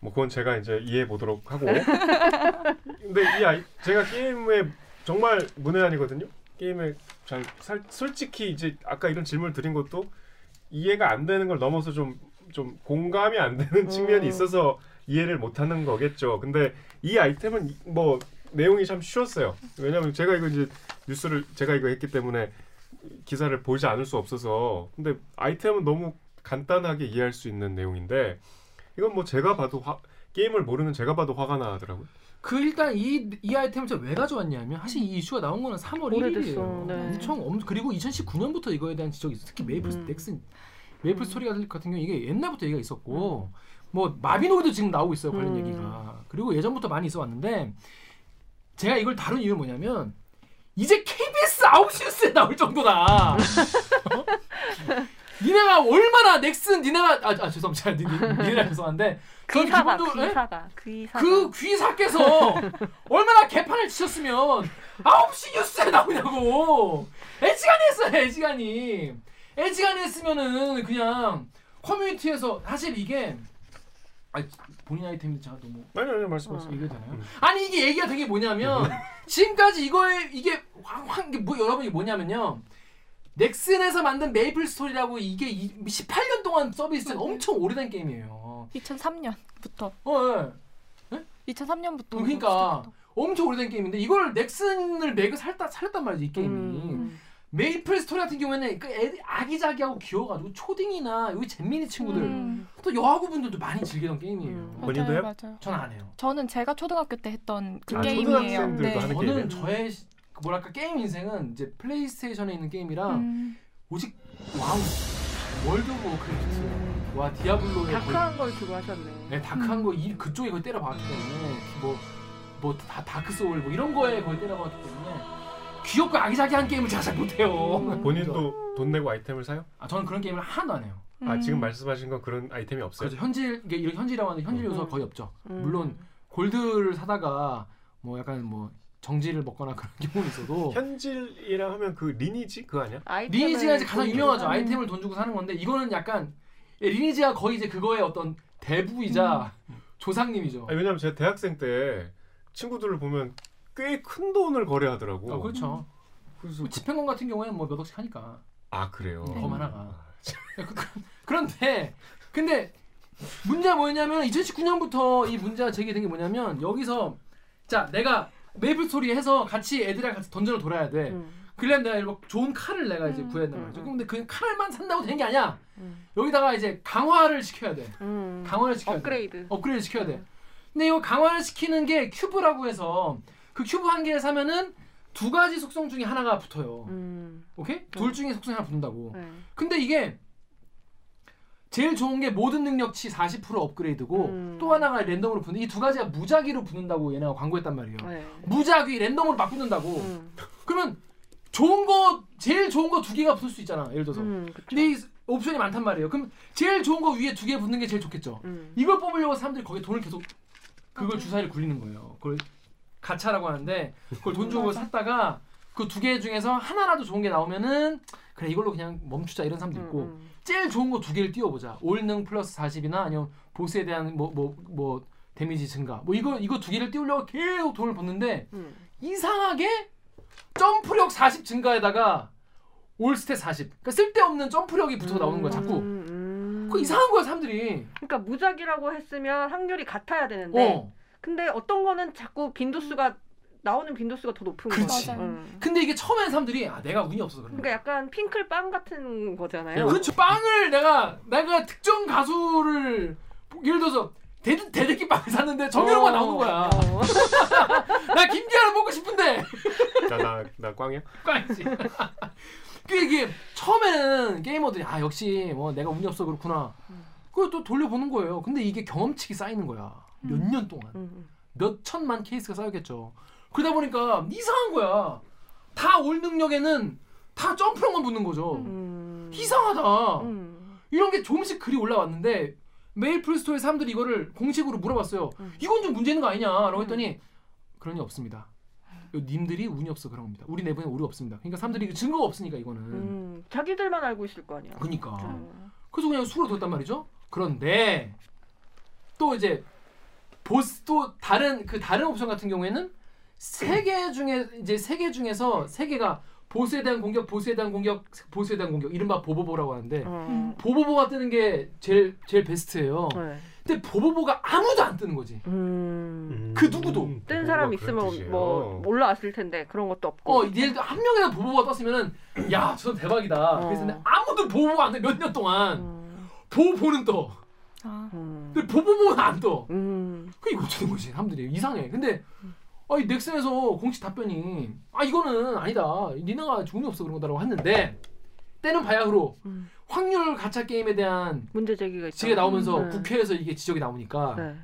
뭐 그건 제가 이제 이해해 보도록 하고. 근데 이 아이 제가 게임에 정말 문외한이거든요. 게임에 잘 살, 솔직히 이제 아까 이런 질문을 드린 것도 이해가 안 되는 걸 넘어서 좀 좀 공감이 안 되는 측면이 음. 있어서 이해를 못 하는 거겠죠. 근데 이 아이템은 이- 뭐 내용이 참 쉬웠어요. 왜냐면 제가 이거 이제 뉴스를 제가 이거 했기 때문에 기사를 보지 않을 수 없어서 근데 아이템은 너무 간단하게 이해할 수 있는 내용인데 이건 뭐 제가 봐도 화, 게임을 모르는 제가 봐도 화가 나더라고요. 그 일단 이, 이 아이템을 제가 왜 가져왔냐면 사실 이 이슈가 나온 거는 3월 오래됐어. 1일이에요. 네. 엄청 엄 그리고 2019년부터 이거에 대한 지적이 있어. 특히 메이플 음. 넥슨 메이플 스토리 같은 경우 이게 옛날부터 얘기가 있었고 뭐 마비노기도 지금 나오고 있어요 관련 음. 얘기가. 그리고 예전부터 많이 있어 왔는데 제가 이걸 다룬 이유는 뭐냐면 이제 KBS 9시 뉴스에 나올 정도다. 어? 니네가 얼마나 넥슨 니네가 아, 아 죄송합니다. 니, 니, 니네가 죄송한데 에? 귀사가 귀사가 그 귀사께서 얼마나 개판을 치셨으면 9시 뉴스에 나오냐고 애지간히 했어요 애지간히 애지간히 했으면은 그냥 커뮤니티에서 사실 이게 아 본인 아이템인데 제가 너무 아니 아니 말씀하세요. 얘기해도 되나요? 음. 아니 이게 얘기가 되게 뭐냐면 지금까지 이거에 이게 황황 이게 뭐 여러분 이게 뭐냐면요 넥슨에서 만든 메이플 스토리라고 이게 이- 18년 동안 서비스된 엄청 오래된 게임이에요 2003년부터 어 예. 2003년부터 그러니까 엄청 오래된 게임인데 이걸 넥슨을 맥을 살다 살렸단 말이지 이 게임이 음. 메이플 스토리 같은 경우에는 그 애들 아기자기하고 귀여워가지고 초딩이나 여기 잼민이 친구들 음. 또 여하고 분들도 많이 즐기던 게임이에요 음. 본인도요? 맞아요, 안 해요 저는 제가 초등학교 때 했던 그 아, 게임이에요. 초등학생들도 네. 하는 저는 게임이에요? 저의 시- 그 뭐랄까 게임 인생은 이제 플레이스테이션에 있는 게임이라 음. 오직 와우 월드 오브 크래프트 와 디아블로의 거의 다크한 걸 주로 하셨네. 네, 다크한 거이 그쪽에 거의 때려박았기 때문에 뭐 뭐 다 다크 소울 뭐 이런 거에 거의 때려박았기 때문에 귀엽고 아기자기한 게임을 제가 잘 못해요. 음. 본인도 돈 내고 아이템을 사요? 아 저는 그런 게임을 하나도 안 해요. 아 음. 지금 말씀하신 건 그런 아이템이 없어요? 그래서 현질 이게 이런 현질이라고 하는데 현질 요소가 음. 거의 없죠. 음. 물론 골드를 사다가 뭐 약간 뭐 정지를 먹거나 그런 경우는 있어도 현질이라 하면 그 리니지 그거 아니야? 아이템을 리니지가 이제 가장 돈 유명하죠. 주고 아이템을 돈 주고 사는 건데 이거는 약간 예, 리니지가 거의 이제 그거의 어떤 대부이자 조상님이죠. 아니, 왜냐면 제가 대학생 때 친구들을 보면 꽤 큰 돈을 거래하더라고. 아, 그렇죠. 그래서 뭐 집행관 같은 경우에는 뭐 몇 억씩 하니까 아 그래요. 네, 검 하나가. 아, 그- 그- 그런데 근데 문제가 뭐냐면 2019년부터 이 문제가 제기된 게 뭐냐면 여기서 자 내가 메이플 스토리 해서 같이 애들이랑 같이 던전을 돌아야 돼. 음. 그래야 내가 이거 좋은 칼을 내가 이제 음. 구해야 된단 음, 말이죠. 음. 근데 그 칼만 산다고 되는 게 아니야. 음. 여기다가 이제 강화를 시켜야 돼. 음. 강화를 시켜야 돼. 업그레이드. 업그레이드 시켜야 돼. 근데 이거 강화를 시키는 게 큐브라고 해서 그 큐브 한 개를 사면은 두 가지 속성 중에 하나가 붙어요. 음. 오케이? 둘 중에 속성이 하나 붙는다고. 네. 근데 이게 제일 좋은 게 모든 능력치 40% 업그레이드고 음. 또 하나가 랜덤으로 붙는 이 두 가지가 무작위로 붙는다고 얘네가 광고했단 말이에요. 네. 무작위 랜덤으로 막 붙는다고. 음. 그러면 좋은 거 제일 좋은 거 두 개가 붙을 수 있잖아. 예를 들어서. 음. 근데 이 옵션이 많단 말이에요. 그럼 제일 좋은 거 위에 두 개 붙는 게 제일 좋겠죠. 음. 이걸 뽑으려고 사람들이 거기에 돈을 계속 그걸 맞아요. 주사위를 굴리는 거예요. 그걸 가차라고 하는데 그걸 돈 주고. 샀다가 그 두 개 중에서 하나라도 좋은 게 나오면은 그래 이걸로 그냥 멈추자 이런 사람도 있고 음, 제일 좋은 거 두 개를 띄워보자. 올능 플러스 40이나 아니면 보스에 대한 뭐뭐 뭐 데미지 증가. 뭐 이거 이거 두 개를 띄우려고 계속 돈을 붓는데 음. 이상하게 점프력 40 증가에다가 올스탯 40. 그러니까 쓸데없는 점프력이 붙어 나오는 거야 자꾸. 음, 음. 그 이상한 거야 사람들이. 그러니까 무작위라고 했으면 확률이 같아야 되는데 어. 근데 어떤 거는 자꾸 빈도수가 나오는 빈도수가 더 높은. 맞아요. 음. 근데 이게 처음엔 사람들이 아 내가 운이 없어서 그런 그러니까 거야. 약간 핑클 빵 같은 거잖아요. 그렇죠. 빵을 내가 내가 특정 가수를 예를 들어서 대, 대대기 빵을 샀는데 정유로만 어. 나오는 거야. 어. 나 김기아를 먹고 싶은데 나나 꽝이야? 꽝이지. 그 이게 처음에는 게이머들이 아 역시 뭐 내가 운이 없어 그렇구나. 그걸 또 돌려보는 거예요. 근데 이게 경험치가 쌓이는 거야. 몇 년 동안 음, 몇 천만 케이스가 쌓였겠죠. 그러다 보니까 이상한 거야. 다 all 능력에는 다 점프력만 붙는 거죠. 음. 이상하다. 음. 이런 게 조금씩 글이 올라왔는데 메이플스토리에 사람들이 이거를 공식으로 물어봤어요. 음. 이건 좀 문제 있는 거 아니냐라고 했더니 그런 일 없습니다. 님들이 운이 없어 그런 겁니다. 우리 내부에 오류 없습니다. 그러니까 사람들이 증거가 없으니까 이거는. 음. 자기들만 알고 있을 거 아니야. 그러니까. 음. 그래서 그냥 수로 뒀단 말이죠. 그런데 또 이제 보스 또 다른 그 다른 옵션 같은 경우에는 세 개 중에 이제 세 개 중에서 세 개가 보스에 대한 공격, 보스에 대한 공격, 보스에 대한 공격 이른바 보보보라고 하는데 어. 보보보가 뜨는 게 제일 제일 베스트예요. 네. 근데 보보보가 아무도 안 뜨는 거지. 음. 그 누구도. 뜬 사람 있으면 뭐 몰라왔을 텐데 그런 것도 없고. 어, 예를 들어 한 명이라도 보보보가 떴으면은 야, 저 대박이다. 어. 그래서 아무도 보보보가 안 돼. 몇 년 동안 음. 보보보는 떠. 아, 음. 근데 보보보는 안 떠. 음. 그 이거 어쩌는 거지 사람들이 이상해 근데 아이 넥슨에서 공식 답변이 아 이거는 아니다 니네가 운이 없어 그런 거다라고 했는데 때는 바야흐로 음. 확률 가차 게임에 대한 문제 제기가. 지적이 나오면서 음. 국회에서 이게 지적이 나오니까 네.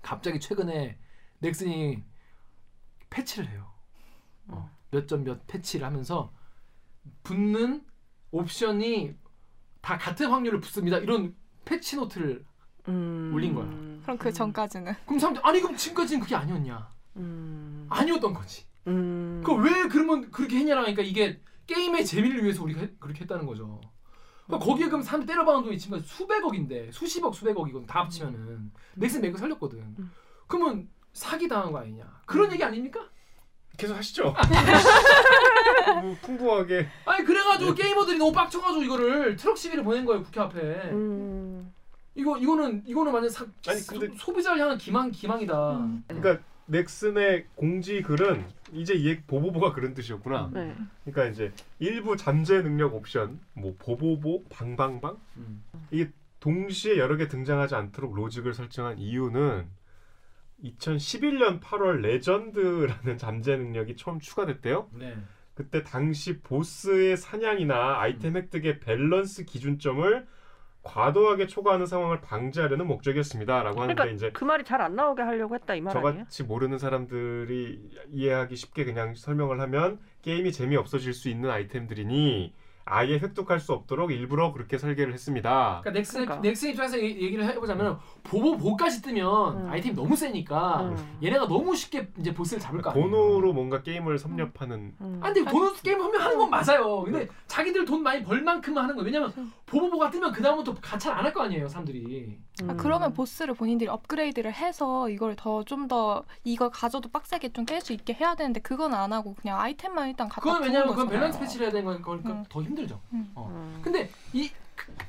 갑자기 최근에 넥슨이 패치를 해요 어, 몇점 몇 패치를 하면서 붙는 옵션이 다 같은 확률을 붙습니다 이런 패치 노트를 음. 올린 거야. 그럼 그 전까지는 그럼 사람들 아니 그럼 지금까지는 그게 아니었냐 음. 아니었던 거지 음. 그왜 그러면 그렇게 했냐라고 하니까 이게 게임의 재미를 위해서 우리가 해- 그렇게 했다는 거죠. 그러니까 거기에 그럼 사람 때려박은 돈이 지금 수백억인데 수십억 수백억이건 다 합치면은 넥슨 맥을 살렸거든. 음. 그러면 사기 당한 거 아니냐? 그런 얘기 아닙니까? 계속 하시죠. 뭐 풍부하게 아니 그래가지고 게이머들이 너무 빡쳐가지고 이거를 트럭 시비를 보낸 거예요 국회 앞에. 음. 이거 이거는 이거는 완전 사, 아니, 근데- 소, 비자를 향한 기망 기망이다. 음. 그러니까 넥슨의 공지 글은 이제 이 보보보가 그런 뜻이었구나. 네. 그러니까 이제 일부 잠재 능력 옵션, 뭐 보보보, 방방방 음. 동시에 여러 개 등장하지 않도록 로직을 설정한 이유는 2011년 8월 레전드라는 잠재 능력이 처음 추가됐대요. 네. 그때 당시 보스의 사냥이나 아이템 획득의 밸런스 기준점을 과도하게 초과하는 상황을 방지하려는 목적이었습니다라고 하는데 그러니까 이제 그 말이 잘 안 나오게 하려고 했다 이 말 아니에요? 저같이 모르는 사람들이 이해하기 쉽게 그냥 설명을 하면 게임이 재미없어질 수 있는 아이템들이니 아예 획득할 수 없도록 일부러 그렇게 설계를 했습니다. 그러니까 넥슨 그러니까. 넥슨 입장에서 얘- 얘기를 해보자면 보보 보까지 뜨면 음. 아이템이 너무 세니까 음. 얘네가 너무 쉽게 이제 보스를 잡을 거 아니에요. 돈으로 뭔가 게임을 섭렵하는 음. 아 근데 돈으로 게임 하면 하는 건 맞아요. 근데 자기들 돈 많이 벌 만큼만 하는 거예요. 왜냐면 보보보가 뜨면 그 다음부터 가차를 안할 거 아니에요, 사람들이. 아, 음. 그러면 보스를 본인들이 업그레이드를 해서 이걸 더좀더 이걸 가져도 빡세게 좀 깰 수 있게 해야 되는데 그건 안 하고 그냥 아이템만 일단 갖다 그건 왜냐면 그건. 밸런스 패치를 해야 되는 거니까 그러니까 음. 더 힘들죠. 음. 어. 음. 근데 이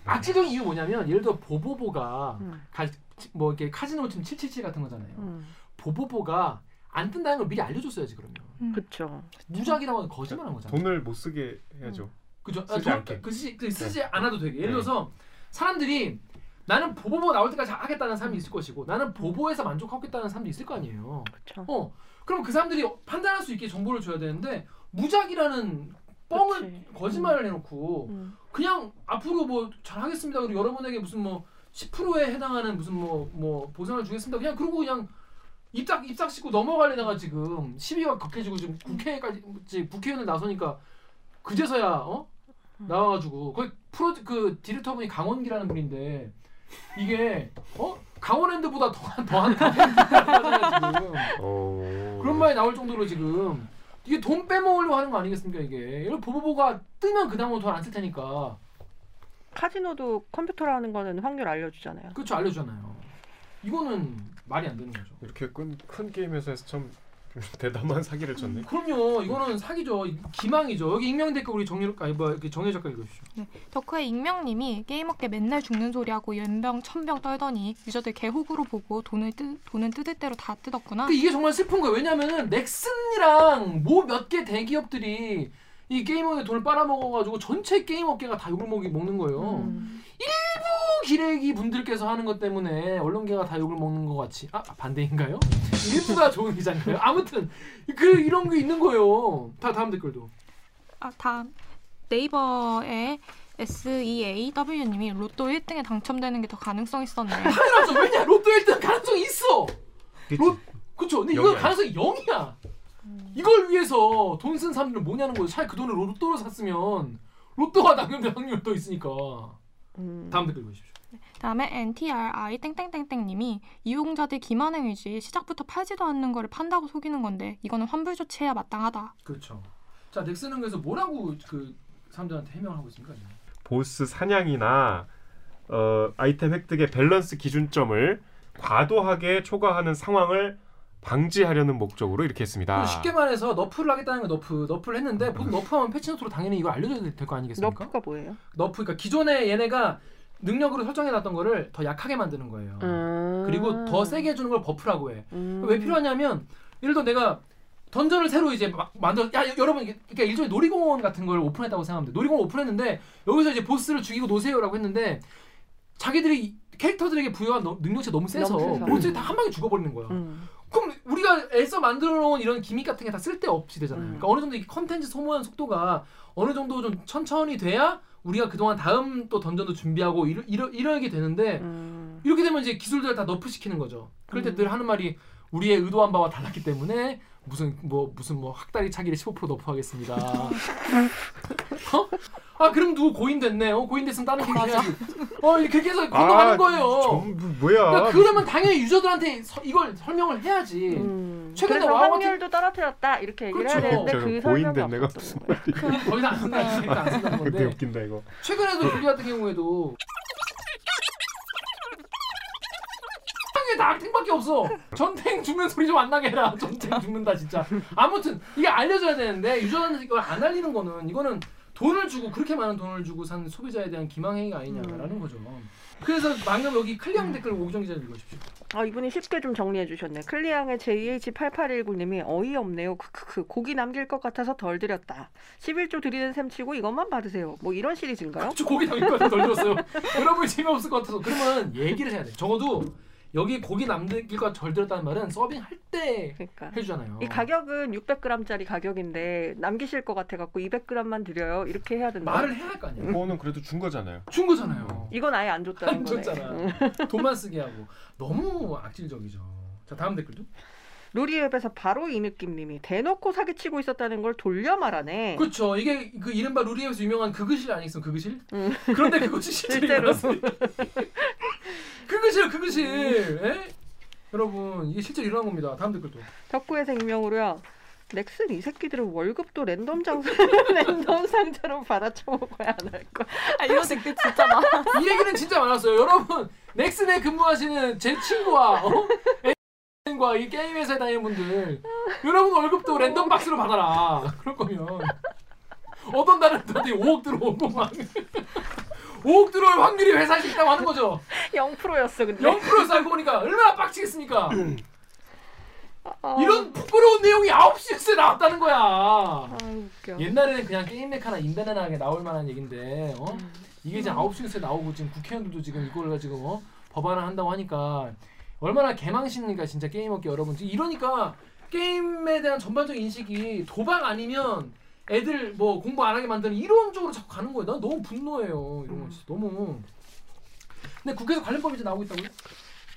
악질적인 이유 뭐냐면 예를 들어 보보보가 음. 가, 뭐 이렇게 카지노 치면 777 같은 거잖아요. 음. 보보보가 안 뜬다는 걸 미리 알려줬어야지 그러면. 음. 그쵸. 무작이라고 하면 거짓말한 거잖아. 돈을 못 쓰게 해야죠. 그죠? 쓰지 아, 돈- 않게. 그 쓰지, 그 쓰지 않아도 되게. 예를 네. 들어서 사람들이 나는 보보보 나올 때까지 하겠다는 사람이 있을 것이고 나는 보보에서 만족하겠다는 사람도 있을 거 아니에요. 그쵸. 어. 그럼 그 사람들이 판단할 수 있게 정보를 줘야 되는데 무작이라는 뻥을 그치. 거짓말을 해놓고 음. 그냥 앞으로 뭐 잘하겠습니다. 그리고 여러분에게 무슨 뭐 10%에 해당하는 무슨 뭐뭐 보상을 주겠습니다. 그냥 그러고 그냥 입싹 입싹 씻고 넘어가려다가 지금 시비가 격해지고 지금 국회까지 이제 국회의원을 나서니까 그제서야 어 나와가지고 거기 프로 그 디렉터분이 강원기라는 분인데 이게 어 강원랜드보다 더한 더한 어... 그런 말이 나올 정도로 지금 이게 돈 빼먹으려고 하는 거 아니겠습니까 이게? 이런 보보보가 뜨면 그 다음은 돈안 쓸 테니까. 카지노도 컴퓨터로 하는 거는 확률 알려주잖아요. 그렇죠 알려주잖아요. 이거는 말이 안 되는 거죠. 이렇게 큰, 큰 게임 회사에서 참 대담한 사기를 쳤네. 그럼요. 이거는 사기죠. 기망이죠. 여기 익명 댓글 우리 정유 아니 뭐 정혜 작가 읽어주시죠. 덕후의 익명님이 게임업계 맨날 죽는 소리하고 염병 천병 떨더니 유저들 개호구로 보고 돈을 뜨, 돈은 뜯을 대로 다 뜯었구나. 그 이게 정말 슬픈 거예요. 왜냐면은 넥슨이랑 뭐 몇 개 대기업들이 이 게임업에 돈을 빨아먹어가지고 전체 게임 업계가 다 욕을 먹이, 먹는 거예요 음. 기레기 분들께서 하는 것 때문에 언론계가 다 욕을 먹는 것 같이 아 반대인가요? 일부가 좋은 기자인가요? 아무튼 그 이런 게 있는 거예요. 다 다음 댓글도 아, 다음 네이버의 SEAW님이 로또 1등에 당첨되는 게 더 가능성 있었네. 당연하죠. 왜냐 로또 1등 가능성이 있어. 로 그렇죠. 근데 이거 영이 가능성이 0이야. 이걸 위해서 돈 쓴 사람들은 뭐냐는 거예요. 차라리 그 돈을 로또로 샀으면 로또가 당첨될 확률이 더 있으니까. 음. 다음 댓글 보십시오. 다음에 NTRI 땡땡땡땡님이 이용자들 기만행 위지 시작부터 팔지도 않는 거를 판다고 속이는 건데 이거는 환불 조치해야 마땅하다. 그렇죠. 자 넥슨은 그래서 뭐라고 그 사람들한테 해명을 하고 있습니까? 지금? 보스 사냥이나 어, 아이템 획득의 밸런스 기준점을 과도하게 초과하는 상황을 방지하려는 목적으로 이렇게 했습니다. 쉽게 말해서 너프를 하겠다는 거 너프 너프를 했는데 보통 너프하면 패치노트로 당연히 이걸 알려줘야 될 거 아니겠습니까? nerf가 뭐예요? nerf 그러니까 기존에 얘네가 능력으로 설정해놨던 거를 더 약하게 만드는 거예요. 음. 그리고 더 세게 해주는 걸 buff라고 해. 음. 왜 필요하냐면 예를 들어 내가 던전을 새로 이제 막 만들어 야 여- 여러분 이게 그러니까 일종의 놀이공원 같은 걸 오픈했다고 생각하면 돼. 놀이공원 오픈했는데 여기서 이제 보스를 죽이고 노세요라고 했는데 자기들이 캐릭터들에게 부여한 너- 능력치 너무 세서 너무 세서. 보스들이 다 한 방에 죽어버리는 거야. 음. 그럼 우리가 애써 만들어 놓은 이런 gimmick 같은 게 다 쓸데없이 되잖아요. 음. 그러니까 어느 정도 이 컨텐츠 소모하는 속도가 어느 정도 좀 천천히 돼야 우리가 그동안 다음 또 던전도 준비하고 이러, 이러, 이러게 되는데 음. 이렇게 되면 이제 기술들을 다 nerf 시키는 거죠. 그럴 때 음. 늘 하는 말이 우리의 의도한 바와 달랐기 때문에 무슨 뭐 무슨 뭐 학다리 차기를 15% nerf하겠습니다. 어? 아 그럼 누구 고인 됐네. 어 고인 됐으면 다른 캐릭터 해야지. 어 이렇게 해서 건너가는 거예요. 전부 뭐야? 그러니까 그러면 당연히 유저들한테 서- 이걸 설명을 해야지. 음. 최근에 와우 같은- 확률도 떨어뜨렸다 이렇게 얘기를 그렇죠. 해야 되는데 저는 그 얘기가 없었던 거예요. 그럼 거기서 안 쓴다. 안 쓴다는 건데 웃긴다 이거. 최근에도 줄리 같은 경우에도 이게 다 악탱밖에 없어. 전탱 죽는 소리 좀 안 나게 해라. 전탱 죽는다 진짜. 아무튼 이게 알려져야 되는데 유저한테 이걸 안 알리는 거는 이거는 돈을 주고 그렇게 많은 돈을 주고 산 소비자에 대한 기망행위가 아니냐라는 거죠. 그래서 방금 여기 클리앙 댓글 오기정 기자님 읽어주십시오. 아 이분이 쉽게 좀 정리해 주셨네. 클리앙의 JH8819님이 어이없네요. 크크크 고기 남길 것 같아서 덜 드렸다. 11조 드리는 셈 치고 이것만 받으세요. 뭐 이런 시리즈인가요? 저 고기 당길 것 같아서 덜 들었어요. 여러분이 재미없을 것 같아서 그러면 얘기를 해야 돼. 적어도 여기 고기 남길 것덜 들었다는 말은 서빙 할 때 그러니까 해주잖아요. 이 가격은 600g짜리 가격인데 남기실 것 같아 갖고 200g만 드려요. 이렇게 해야 된다. 말을 해야 할 거 아니야. 그거는 그래도 준 거잖아요. 준 거잖아요. 이건 아예 안 줬다는 안 거네. 줬잖아. 응. 돈만 쓰게 하고 너무 악질적이죠. 자 다음 댓글도. 루리앱에서 바로 이 느낌님이 대놓고 사기치고 있었다는 걸 돌려 말하네. 그렇죠. 이게 그 이른바 루리에서 유명한 그그실 아니겠어? 그그실? 음. 그런데 그것이 실제로 그그실 그그실. 에? 여러분 이게 실제로 일어난 겁니다. 다음 댓글도. 덕후의 생명으로요. 넥슨 이 새끼들은 월급도 랜덤 장소 랜덤 상자로 받아쳐 먹어야 안할 거. 아, 이런 댓글 진짜 많아. 이 얘기는 진짜 많았어요. 여러분 넥슨에 근무하시는 제 친구와 어? 과 이 게임 회사에 다니는 분들 여러분 월급도 랜덤 박스로 받아라. 그럴 거면 어떤 달은 저한테 5억 들어오고 막 5억 들어올 확률이 회사에 있다고 하는 거죠. 0%였어 근데. 0% 살고 보니까 얼마나 빡치겠습니까? 아, 이런 부끄러운 내용이 9시 뉴스에 나왔다는 거야. 아. 옛날에는 그냥 게임 메카나 인벤에나 나올 만한 얘긴데 어? 음. 이게 이제 9시 뉴스에 나오고 지금 국회의원들도 지금 이걸 가지고 어? 법안을 한다고 하니까 얼마나 개망신이니까 진짜 게임업계 여러분 이러니까 게임에 대한 전반적 인식이 도박 아니면 애들 뭐 공부 안 하게 만드는 이런 쪽으로 자꾸 가는 거예요. 난 너무 분노해요. 이런 거 진짜 너무. 근데 국회에서 관련법이 이제 나오고 있다고요?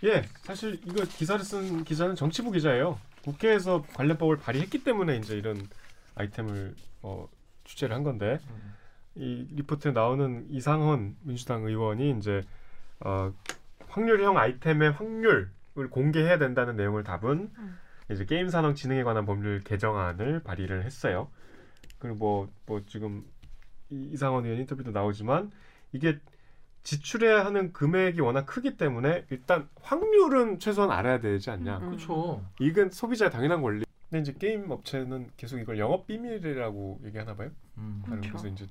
예, 사실 이거 기사를 쓴 기자는 정치부 기자예요. 국회에서 관련법을 발의했기 때문에 이제 이런 아이템을 어, 취재를 한 건데 이 리포트에 나오는 이상헌 민주당 의원이 이제 어, 확률형 아이템의 확률을 공개해야 된다는 내용을 담은 음. 이제 게임 산업 진흥에 관한 법률 개정안을 발의를 했어요. 그리고 뭐, 뭐 지금 이- 이상헌 의원 인터뷰도 나오지만 이게 지출해야 하는 금액이 워낙 크기 때문에 일단 확률은 최소한 알아야 되지 않냐. 음. 그렇죠. 이건 소비자의 당연한 권리. 근데 이제 게임 업체는 계속 이걸 영업 비밀이라고 얘기하나 봐요. 음. 그렇죠. 그래서 이제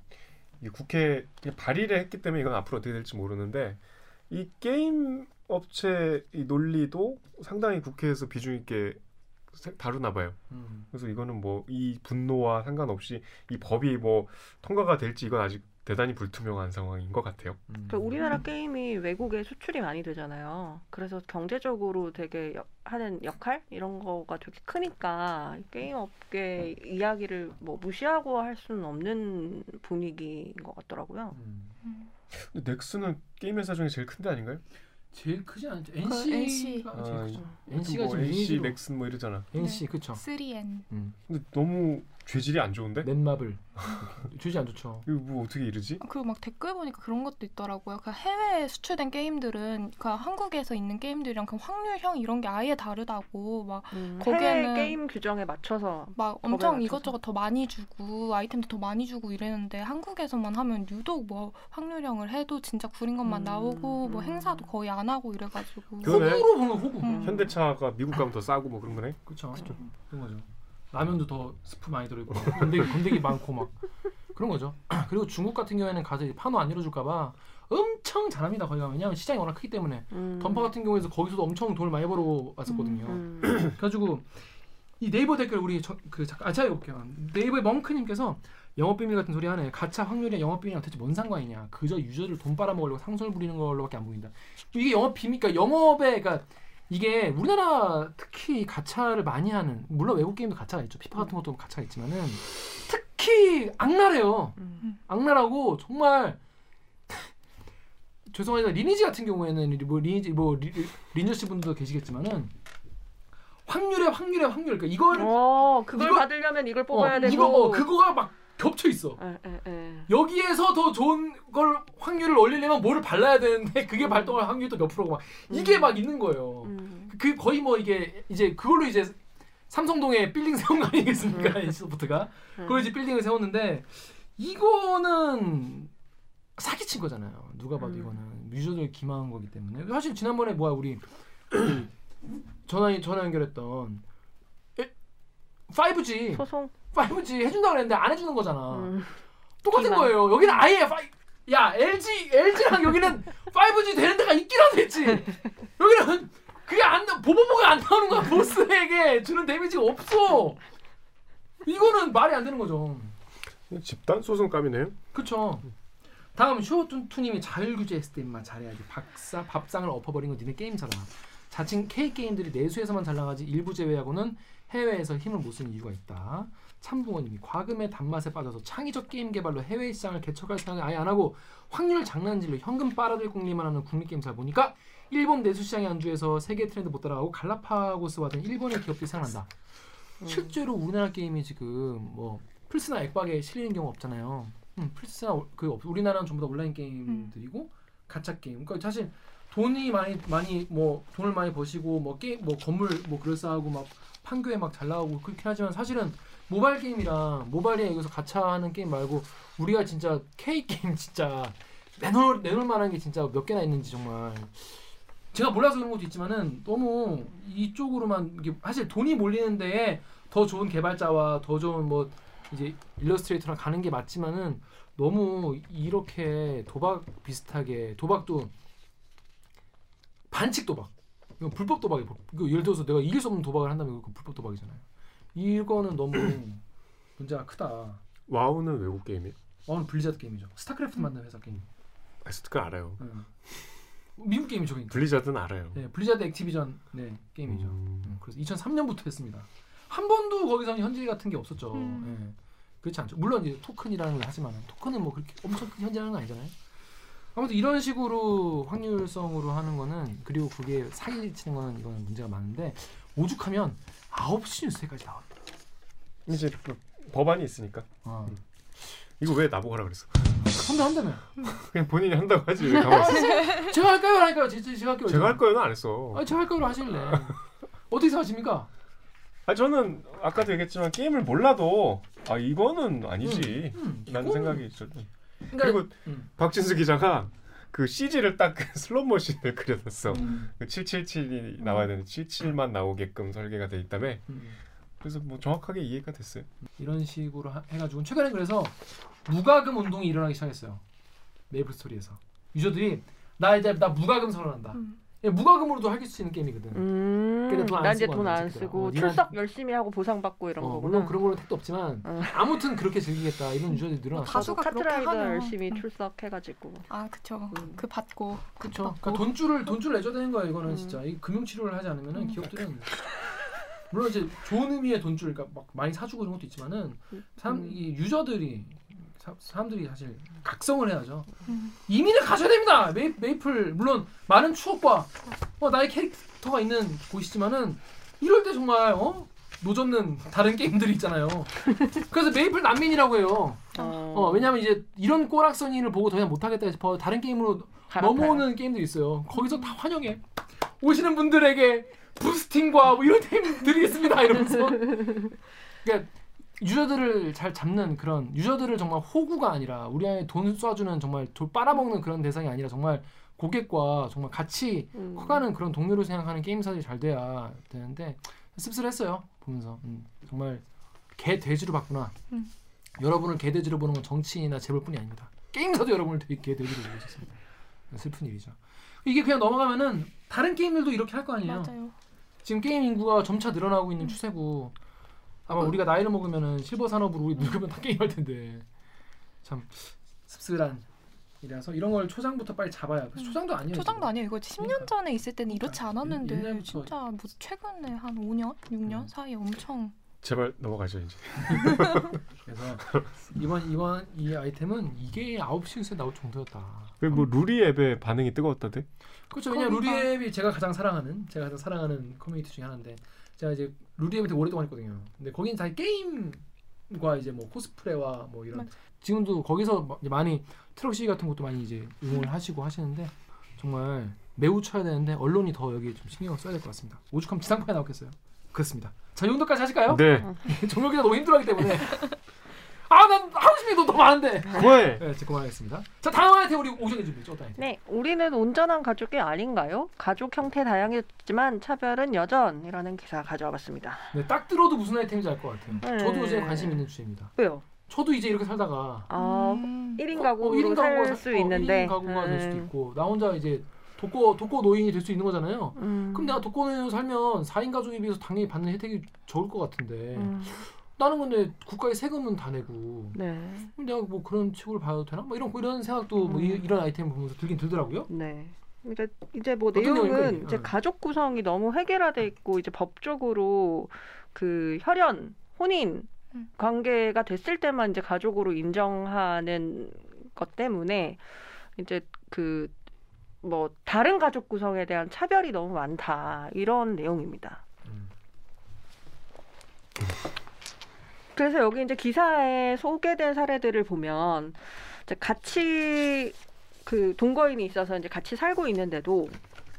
이 국회 발의를 했기 때문에 이건 앞으로 어떻게 될지 모르는데 이 게임 업체 이 논리도 상당히 국회에서 비중 있게 세- 다루나 봐요. 음. 그래서 이거는 뭐 이 분노와 상관없이 이 법이 뭐 통과가 될지 이건 아직 대단히 불투명한 상황인 것 같아요. 음. 그 우리나라 게임이 외국에 수출이 많이 되잖아요. 그래서 경제적으로 되게 여- 하는 역할 이런 거가 되게 크니까 게임 업계 이야기를 뭐 무시하고 할 수는 없는 분위기인 것 같더라고요. 음. 근데 넥슨은 게임 회사 중에 제일 큰데 아닌가요? 제일 크지 않죠. NC. NC가 아, 제일 크죠. NC가 NC가 뭐 지금 NC, 넥슨 뭐 이러잖아. NC 그쵸. 3N. 음. 근데 너무 죄질이 안 좋은데? 넷마블 죄질 안 좋죠. 이거 뭐 어떻게 이러지? 그막 댓글 보니까 그런 것도 있더라고요. 그 해외에 수출된 게임들은 그 한국에서 있는 게임들이랑 그 확률형 이런 게 아예 다르다고 막막 음, 거기에는- 해외 게임 규정에 맞춰서 엄청 맞춰서. 이것저것 더 많이 주고 아이템도 더 많이 주고 이랬는데 한국에서만 하면 유독 뭐 확률형을 해도 진짜 구린 것만 음, 나오고 뭐 음. 행사도 거의 안 하고 이래가지고. 호구로 보는 호구. 음. 현대차가 미국 가면 더 싸고 뭐 그런 거네. 그렇죠. 그런 거죠. 라면도 더 스프 많이 들어있고 건더기, 건더기 많고 막 그런 거죠. 그리고 중국 같은 경우에는 가서 판호 안 이뤄줄까봐 엄청 잘합니다. 거기 가면 왜냐면 시장이 워낙 크기 때문에 음. 던파 같은 경우에서 거기서도 엄청 돈을 많이 벌어 왔었거든요. 음. 그래가지고 이 네이버 댓글 우리 저, 그 잠깐 아 제가 읽어볼게요. 네이버의 멍크님께서 영업 비밀 같은 소리 하네. 가차 확률이랑 영업 비밀이랑 대체 뭔 상관이냐? 그저 유저를 돈 빨아먹으려고 상설 부리는 걸로밖에 안 보인다. 이게 영업 비밀, 그러니까 영업에 그러니까 이게 우리나라 특히 가차를 많이 하는 물론 외국 게임도 가차가 있죠. 피파 같은 것도 가차가 있지만은 특히 악랄해요. 음. 악랄하고 정말 죄송하지만 리니지 같은 경우에는 뭐 리니지 뭐 리, 리니지 분들도 계시겠지만은 확률에 확률에 확률 그러니까 이걸 어, 그걸 이거- 받으려면 이걸 뽑아야 어, 되고. 이거 어, 그거가 막 겹쳐 있어. 에, 에, 에. 여기에서 더 좋은 걸 확률을 올리려면 뭐를 발라야 되는데 그게 음. 발동할 확률이 또 몇 프로고 막 이게 음. 막 있는 거예요. 음. 그 거의 뭐 이게 이제 그걸로 이제 삼성동에 빌딩 세운 거 아니겠습니까? 인스포트가 그걸 이제 빌딩을 세웠는데 이거는 사기친 거잖아요. 누가 봐도 음. 이거는 유저들 기망한 거기 때문에 사실 지난번에 뭐야 우리 그 전화 전화 연결했던 5G 소송. 5G 해준다 그랬는데 안 해주는 거잖아. 음. 똑같은 기만. 거예요. 여기는 아예 파이... 야 LG LG랑 여기는 5G 되는 데가 있기라도 했지. 여기는 그게 안 나- 보보보가 안 나오는 거야 보스에게 주는 데미지가 없어. 이거는 말이 안 되는 거죠. 집단 소송감이네요. 그쵸. 다음 쇼투투님이 자율 규제했을 때 임마 잘해야지. 박사 밥상을 엎어버린 건 니네 게임사다. 자칭 K 게임들이 내수에서만 잘 나가지 일부 제외하고는 해외에서 힘을 못 쓰는 이유가 있다. 참부모님이 과금의 단맛에 빠져서 창의적 게임 개발로 해외 시장을 개척할 생각을 아예 안 하고 확률 장난질로 현금 빨아들일 궁리만 하는 국내 게임사를 보니까 일본 내수 시장에 안주해서 세계 트렌드 못 따라가고 갈라파고스와 같은 일본의 기업들이 생각난다. 음. 실제로 우리나라 게임이 지금 뭐 플스나 엑박에 실리는 경우 없잖아요. 음, 플스나 오- 그 없- 우리나라는 전부 다 온라인 게임들이고 가챠 게임. 그러니까 사실 돈이 많이 많이 뭐 돈을 많이 버시고 뭐 게임 뭐 건물 뭐 그럴싸하고 막 판교에 막 잘 나오고 그렇긴 하지만 사실은 모바일 게임이랑 모바일에 여기서 가차하는 게임 말고 우리가 진짜 K 게임 진짜 내놓을 내놓을 만한 게 진짜 몇 개나 있는지 정말 제가 몰라서 그런 것도 있지만은 너무 이쪽으로만 이게 사실 돈이 몰리는 데에 더 좋은 개발자와 더 좋은 뭐 이제 일러스트레이터랑 가는 게 맞지만은 너무 이렇게 도박 비슷하게 도박도 반칙 도박 이건 불법 도박이 예를 들어서 내가 이길 수 없는 도박을 한다면 이거 불법 도박이잖아요. 이거는 너무 문제가 크다. 와우는 외국 게임이에요. 오늘 블리자드 게임이죠. 스타크래프트 만든 회사 게임. 아, 스타크 알아요. 응. 미국 게임이죠, 그러니까. 블리자드는 알아요. 네, 블리자드 액티비전 네 게임이죠. 음. 음, 그래서 2003년부터 했습니다. 한 번도 거기서 현질 같은 게 없었죠. 음. 예. 그렇지 않죠. 물론 이제 토큰이라는 걸 하지만 토큰은 뭐 그렇게 엄청 큰 현질하는 건 아니잖아요. 아무튼 이런 식으로 확률성으로 하는 거는 그리고 그게 사기 치는 거는 이거는 문제가 많은데 오죽하면 9시 뉴스까지 나와요. 이제 그 법안이 있으니까 어. 이거 왜 나보고 하라 그랬어? 한다 한다며. 그냥 본인이 한다고 하지 왜 가만히 있어? 제가 할까요? 하니까요. 제, 제, 제가 할게요. 제가 할 거는 안 했어. 아, 제가 할 거로 하실래. 어떻게 생각하십니까? 아 저는 아까도 얘기했지만 게임을 몰라도 아 이거는 아니지 음, 라는 이거는- 생각이 있죠. 그러니까, 그리고 음. 박진수 기자가 그 CG를 딱 슬롯머신을 그려놨어. 음, 그 777이 나와야 되는데 77만 나오게끔 설계가 돼 있다며. 음. 그래서 뭐 정확하게 이해가 됐어요. 이런 식으로 하- 해가지고 최근에 그래서 무과금 운동이 일어나기 시작했어요. 메이플 스토리에서 유저들이 나 이제 나 무과금 선언한다. 음. 예, 무과금으로도 할 수 있는 게임이거든. 음, 그래, 돈안 나 이제 쓰고 돈안 하는 새끼들아. 쓰고 어, 출석 열심히 하고 보상받고 이런 어, 거구나. 물론 그런 거는 택도 없지만 어. 아무튼 그렇게 즐기겠다 이런 유저들이 늘어났어. 다수가 그렇게 카트라이더 하면. 열심히 음. 출석해가지고. 아 그쵸. 음. 그 받고 그렇죠. 받고. 그러니까 돈줄을 돈줄 내줘야 되는 거예요. 이거는 음. 진짜 이 금융 치료를 하지 않으면은 음. 기업들은 물론 이제 좋은 의미의 돈줄, 그러니까 막 많이 사주고 이런 것도 있지만은 사람 음. 이 유저들이 사, 사람들이 사실 각성을 해야죠. 음. 이민을 가져야 됩니다. 메이, 메이 플 물론 많은 추억과 어, 나의 캐릭터가 있는 곳이지만은 이럴 때 정말 어 노젓는 다른 게임들이 있잖아요. 그래서 메이플 난민이라고 해요. 어 왜냐면 이제 이런 꼬락서니를 보고 더 이상 못하겠다 싶어 다른 게임으로. 넘어오는 게임들이 있어요. 거기서 다 환영해. 오시는 분들에게 부스팅과 뭐 이런 게임 드리겠습니다. 이러면서. 그러니까 유저들을 잘 잡는 그런 유저들을 정말 호구가 아니라 우리한테 돈 쏴주는 정말 돌 빨아먹는 그런 대상이 아니라 정말 고객과 정말 같이 음. 커가는 그런 동료로 생각하는 게임사들이 잘 돼야 되는데 씁쓸했어요 보면서 음, 정말 개 돼지로 봤구나. 음. 여러분을 개 돼지로 보는 건 정치인이나 재벌뿐이 아닙니다. 게임사도 여러분을 되- 개 돼지로 보고 있었습니다. 슬픈 일이죠. 이게 그냥 넘어가면은 다른 게임들도 이렇게 할 거 아니에요. 맞아요. 지금 게임 인구가 점차 늘어나고 있는 추세고 아마 우리가 나이를 먹으면은 실버 산업으로 우리 늙으면 다 게임할 텐데 참 씁쓸한 일이라서 이런 걸 초장부터 빨리 잡아야. 그래서 초장도 아니에요. 초장도. 아니에요. 이거 10년 그러니까. 전에 있을 때는 이렇지 그러니까. 않았는데 옛날부터- 진짜 뭐 최근에 한 5년, 6년 음. 사이에 엄청 제발 넘어가죠 이제. 그래서 이번 이번 이 아이템은 이게 9시 뉴스에 나올 정도였다. 그뭐 루리웹의 반응이 뜨거웠다대? 그렇죠. 왜냐면 그러니까. 루리웹이 제가 가장 사랑하는 제가 가장 사랑하는 커뮤니티 중에 하나인데 제가 이제 되게 오랫동안 했거든요. 근데 거기는 다 게임과 이제 뭐 코스프레와 뭐 이런 맞아. 지금도 거기서 많이 트럭 시 같은 것도 많이 이제 응원을 하시고 하시는데 정말 매우 쳐야 되는데 언론이 더 여기 좀 신경을 써야 될 것 같습니다. 오죽하면 지상파에 나오겠어요. 그렇습니다. 자, 이 정도까지 하실까요? 네. 기자 너무 힘들어하기 때문에 아, 난 하고 싶은 게 너무 많은데. 그만해. 네, 이제 그만하겠습니다. 자, 다음 아이템 우리. 어떤 아이템? 네, 우리는 온전한 가족이 아닌가요? 가족 형태 다양했지만 차별은 여전이라는 기사 가져와봤습니다. 네, 딱 들어도 무슨 아이템인지 알 것 같아요. 네. 저도 요새 관심 있는 주제입니다. 왜요? 저도 이제 이렇게 살다가 아, 음. 1인 어, 가구로 1인 가구가 살수 어, 있는데 1인 가구가 될 수도 음, 있고 나 혼자 이제 독거 독거 노인이 될 수 있는 거잖아요. 음, 그럼 내가 독거 노인으로 살면 4인 가족에 비해서 당연히 받는 혜택이 적을 것 같은데 음, 나는 근데 국가에 세금은 다 내고 네, 내가 뭐 그런 취급을 받아도 되나? 뭐 이런 이런 생각도 뭐 음. 이, 런 아이템 보면서 들긴 들더라고요. 네. 이제 이제 뭐 내용은? 이제 어. 가족 구성이 너무 획일화돼 있고 이제 법적으로 그 혈연 혼인 음. 관계가 됐을 때만 이제 가족으로 인정하는 것 때문에 이제 그 뭐 다른 가족 구성에 대한 차별이 너무 많다 이런 내용입니다. 음. 그래서 여기 이제 기사에 소개된 사례들을 보면 이제 같이 그 동거인이 있어서 이제 같이 살고 있는데도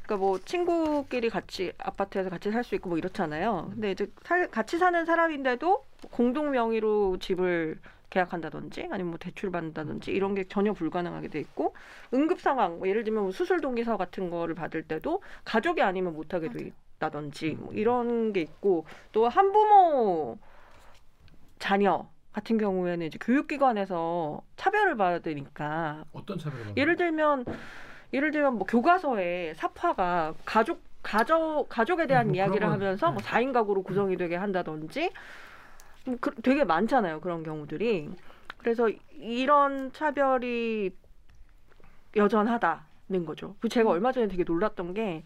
그러니까 뭐 친구끼리 같이 아파트에서 같이 살 수 있고 뭐 이렇잖아요. 근데 이제 살, 같이 사는 사람인데도 공동 명의로 집을 계약한다든지 아니면 뭐 대출 받는다든지 이런 게 전혀 불가능하게 돼 있고 응급 상황 뭐 예를 들면 뭐 수술 동의서 같은 거를 받을 때도 가족이 아니면 못 하게 돼 있다든지 뭐 이런 게 있고 또 한부모 자녀 같은 경우에는 이제 교육기관에서 차별을 받으니까. 어떤 차별을 받는 예를 들면 예를 들면 뭐 교과서에 사파가 가족 가족 가족에 대한 뭐 이야기를 하면서 네. 뭐 4인 가구로 구성이 되게 한다든지 뭐 그, 되게 많잖아요 그런 경우들이. 그래서 이런 차별이 여전하다는 거죠. 그 제가 얼마 전에 되게 놀랐던 게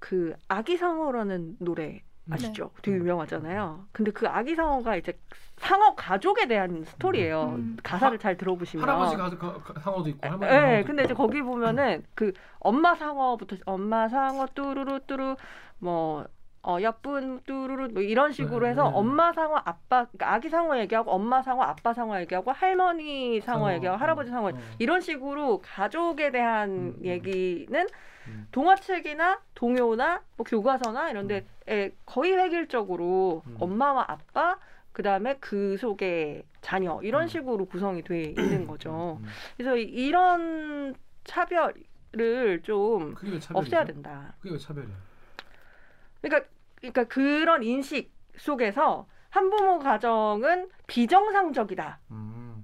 그 아기상어라는 노래 아시죠? 네. 되게 유명하잖아요. 근데 그 아기 상어가 이제 상어 가족에 대한 스토리예요. 음. 가사를 잘 들어보시면. 할아버지 가, 가, 가- 상어도 있고 할머니 네, 상어도 근데 이제 있고. 거기 보면은 그 엄마 상어부터 엄마 상어 뚜루루 뚜루 뭐 어, 예쁜 뚜루루 뭐 이런 식으로 네, 해서 네. 엄마 상어 아빠 그러니까 아기 상어 얘기하고 엄마 상어 아빠 상어 얘기하고 할머니 상어, 상어, 얘기하고 할아버지 어, 상어 어. 이런 식으로 가족에 대한 음, 음. 얘기는 음. 동화책이나 동요나 뭐 교과서나 이런 데에 거의 획일적으로 음. 엄마와 아빠 그다음에 그 속에 자녀 이런 음. 식으로 구성이 돼 있는 거죠. 음, 음. 그래서 이- 이런 차별을 좀? 없애야 된다. 그게 왜 차별이야? 그러니까 그러니까 그런 인식 속에서 한부모 가정은 비정상적이다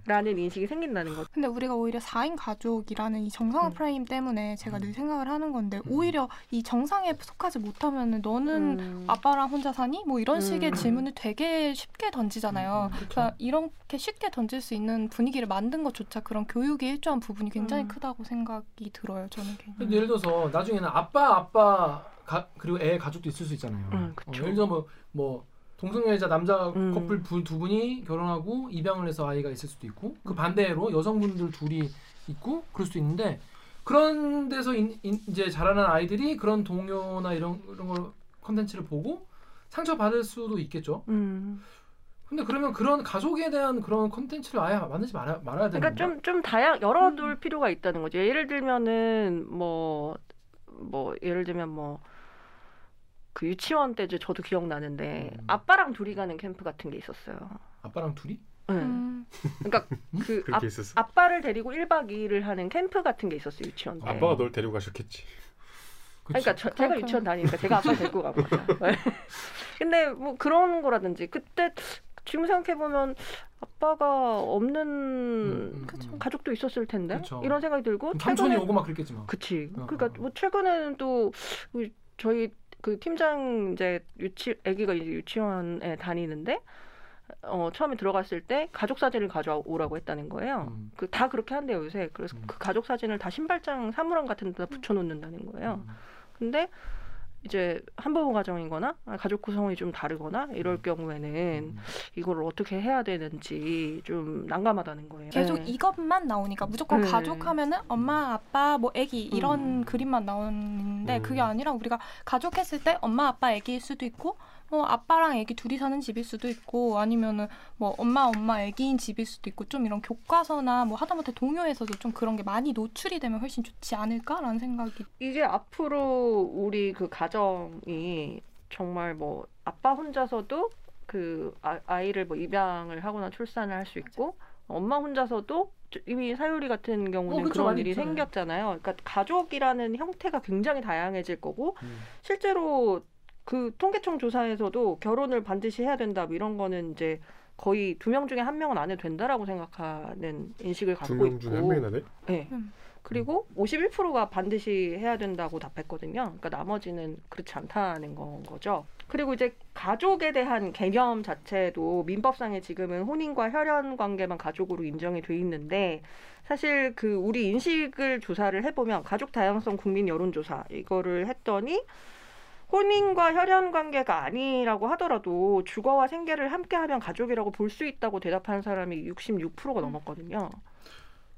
라는 음. 인식이 생긴다는 거죠. 근데 우리가 오히려 4인 가족이라는 이 정상화 음. 프레임 때문에 제가 음. 늘 생각을 하는 건데 음. 오히려 이 정상에 속하지 못하면은 너는 음. 아빠랑 혼자 사니? 뭐 이런 식의 음. 질문을 되게 쉽게 던지잖아요. 음, 음. 그러니까 이렇게 쉽게 던질 수 있는 분위기를 만든 것조차 그런 교육에 일조한 부분이 굉장히 음. 크다고 생각이 들어요. 저는 개인적으로. 근데 예를 들어서 나중에는 아빠 아빠 가, 그리고 애 가족도 있을 수 있잖아요. 음, 어. 예를 들어 뭐, 뭐 동성애자 남자 음. 커플 부, 두 분이 결혼하고 입양을 해서 아이가 있을 수도 있고 그 반대로 여성분들 둘이 있고 그럴 수도 있는데 그런 데서 인, 인- 이제 자라는 아이들이 그런 동요나 이런 이런 걸 컨텐츠를 보고 상처 받을 수도 있겠죠. 음. 근데 그러면 그런 가족에 대한 그런 컨텐츠를 아예 만들지 말아, 말아야 되는 그러니까? 좀 좀 다양 열어둘 필요가 있다는 거죠. 예를 들면은 뭐뭐 예를 들면 뭐 그 유치원 때 이제 저도 기억나는데 음. 아빠랑 둘이 가는 캠프 같은 게 있었어요. 아빠랑 둘이? 네. 음. 그러니까 그 그렇게 아, 있었어. 아빠를 데리고 1박 2일을 하는 캠프 같은 게 있었어요 유치원 때. 아빠가 널 데리고 가셨겠지. 그치? 그러니까 저, 제가 그렇구나. 유치원 다니니까 제가 아빠 데리고 간 거죠. 네. 근데 뭐 그런 거라든지 그때 지금 생각해 보면 아빠가 없는 음, 음. 음. 가족도 있었을 텐데 그쵸. 이런 생각이 들고 삼촌이 최근에 오고 막 그랬겠지 막. 그치. 어, 그러니까 어. 뭐 최근에는 또 우리 저희 그 팀장 이제 유치 아기가 이제 유치원에 다니는데 어 처음에 들어갔을 때 가족 사진을 가져오라고 했다는 거예요. 음. 그다 그렇게 한대요 요새. 그래서 음. 그 가족 사진을 다 신발장 사물함 같은 데다 붙여놓는다는 거예요. 음. 근데 이제 한부모 가정이거나 아, 가족 구성이 좀 다르거나 이럴 경우에는 음. 이걸 어떻게 해야 되는지 좀 난감하다는 거예요. 계속 네. 이것만 나오니까 무조건 네. 가족 하면은 엄마, 아빠, 뭐 애기 이런 음. 그림만 나오는데 음. 그게 아니라 우리가 가족 했을 때 엄마, 아빠, 애기일 수도 있고 뭐 아빠랑 애기 둘이 사는 집일 수도 있고 아니면은 뭐 엄마, 엄마, 애기인 집일 수도 있고 좀 이런 교과서나 뭐 하다못해 동요에서도 좀 그런 게 많이 노출이 되면 훨씬 좋지 않을까라는 생각이 이제 앞으로 우리 그 가정이 정말 뭐 아빠 혼자서도 그 아, 아이를 뭐 입양을 하거나 출산을 할 수 있고 엄마 혼자서도 저- 이미 사유리 같은 경우는 어, 그쵸, 그런 일이 있잖아요. 생겼잖아요. 그러니까 가족이라는 형태가 굉장히 다양해질 거고 음. 실제로 그 통계청 조사에서도 결혼을 반드시 해야 된다 뭐 이런 거는 이제 거의 두 명 중에 한 명은 안 해도 된다라고 생각하는 인식을 갖고 두명 있고 중에 한 명이나 돼? 네. 음. 그리고 51%가 반드시 해야 된다고 답했거든요. 그러니까 나머지는 그렇지 않다는 건 거죠. 그리고 이제 가족에 대한 개념 자체도 민법상에 지금은 혼인과 혈연 관계만 가족으로 인정이 돼 있는데 사실 그 우리 인식을 조사를 해보면 가족 다양성 국민 여론조사 이거를 했더니 혼인과 혈연 관계가 아니라고 하더라도 주거와 생계를 함께하면 가족이라고 볼 수 있다고 대답한 사람이 66%가 넘었거든요.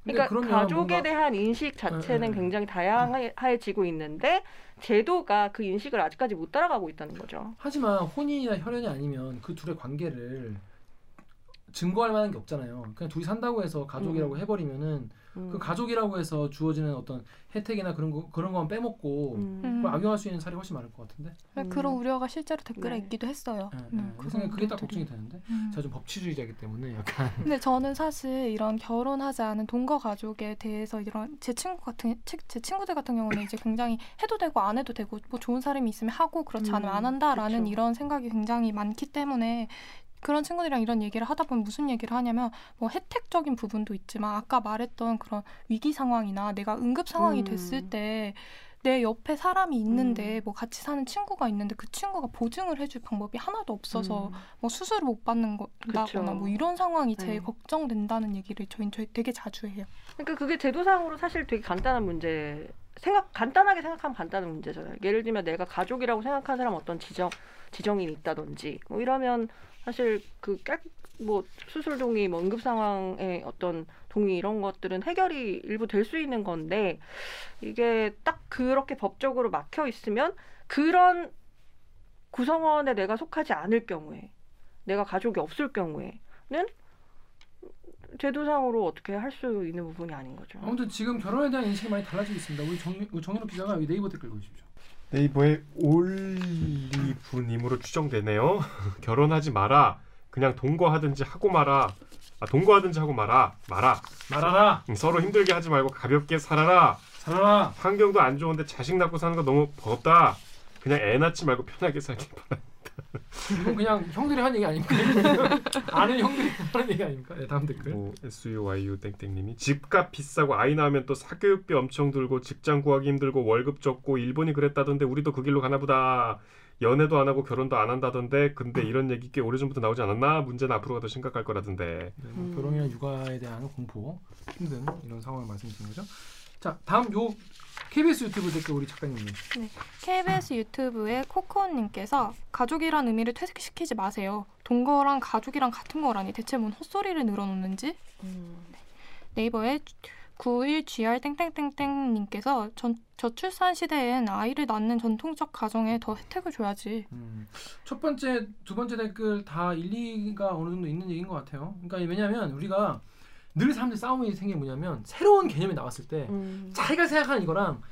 근데 그러니까 가족에 뭔가- 대한 인식 자체는 네, 네. 굉장히 다양해지고 있는데 제도가 그 인식을 아직까지 못 따라가고 있다는 거죠. 하지만 혼인이나 혈연이 아니면 그 둘의 관계를 증거할 만한 게 없잖아요. 그냥 둘이 산다고 해서 가족이라고 음. 해버리면은 음. 그 가족이라고 해서 주어지는 어떤 혜택이나 그런 거 그런 건 빼먹고 음. 음. 그걸 악용할 수 있는 사례가 훨씬 많을 것 같은데. 음. 그런 우려가 실제로 댓글에 네. 있기도 했어요. 네, 음, 네. 그 그런 생각 그게 딱. 걱정이 되는데. 음. 제가 좀 법치주의자이기 때문에 약간 근데 저는 사실 이런 결혼하지 않은 동거 가족에 대해서 이런 제 친구 같은 치- 제 친구들 같은 경우는 이제 굉장히 해도 되고 안 해도 되고 뭐 좋은 사람이 있으면 하고 그렇지 않으면 음, 안 한다라는 그쵸. 이런 생각이 굉장히 많기 때문에 그런 친구들이랑 이런 얘기를 하다 보면 무슨 얘기를 하냐면 뭐 혜택적인 부분도 있지만 아까 말했던 그런 위기 상황이나 내가 응급 상황이 음. 됐을 때 내 옆에 사람이 있는데 음. 뭐 같이 사는 친구가 있는데 그 친구가 보증을 해줄 방법이 하나도 없어서 음. 뭐 수술을 못 받는 거다거나. 뭐 이런 상황이 제일 네. 걱정된다는 얘기를 저희는 저희 되게 자주 해요. 그러니까 그게 제도상으로 사실 되게 간단한 문제잖아요. 생각 간단하게 생각하면 간단한 문제잖아요. 예를 들면 내가 가족이라고 생각하는 사람 어떤 지정 지정인이 있다든지 뭐 이러면 사실 그뭐 수술 동의, 뭐 응급 상황의 어떤 동의 이런 것들은 해결이 일부 될 수 있는 건데 이게 딱 그렇게 법적으로 막혀 있으면 그런 구성원에 내가 속하지 않을 경우에 내가 가족이 없을 경우에는 제도상으로 어떻게 할 수 있는 부분이 아닌 거죠. 아무튼 지금 결혼에 대한 인식이 많이 달라지고 있습니다. 우리 정, 정현욱 기자가 네이버 댓글 보십시오. 네이버에 올리브님으로 추정되네요. 결혼하지 마라. 그냥 동거하든지 하고 마라. 아, 동거하든지 하고 마라. 마라. 말하라, 음, 서로 힘들게 하지 말고 가볍게 살아라. 살아라. 환경도 안 좋은데 자식 낳고 사는 거 너무 버겁다. 그냥 애 낳지 말고 편하게 살길 바라. 이건 그냥 형들이 한 얘기 아닙니까? 아는 형들이 하는 얘기 아닙니까? 네, 다음 댓글. 뭐 SUYU 땡땡님이 집값 비싸고 아이 낳으면 또 사교육비 엄청 들고 직장 구하기 힘들고 월급 적고 일본이 그랬다던데 우리도 그 길로 가나 보다. 연애도 안 하고 결혼도 안 한다던데 근데 이런 얘기 꽤 오래전부터 나오지 않았나? 문제는 앞으로가 더 심각할 거라던데. 네, 뭐 음. 결혼이나 육아에 대한 공포, 힘든 이런 상황을 말씀드린 거죠. 자, 다음 요 KBS 유튜브 댓글 우리 작가님이. KBS 유튜브의 코코님께서 가족이란 의미를 퇴색시키지 마세요. 동거랑 가족이랑 같은 거라니 대체 뭔 헛소리를 늘어놓는지 음. 네 이버에 91GR 땡땡땡땡님께서 전, 저출산 시대엔 아이를 낳는 전통적 가정에 더 혜택을 줘야지. 음, 첫 번째, 두 번째 댓글 다 일리가 어느 정도 있는 얘기인 것 같아요. 그러니까 왜냐하면 우리가 늘 사람들 싸움이 생긴 게 뭐냐면 새로운 개념이 나왔을 때 음. 자기가 생각하는 이거랑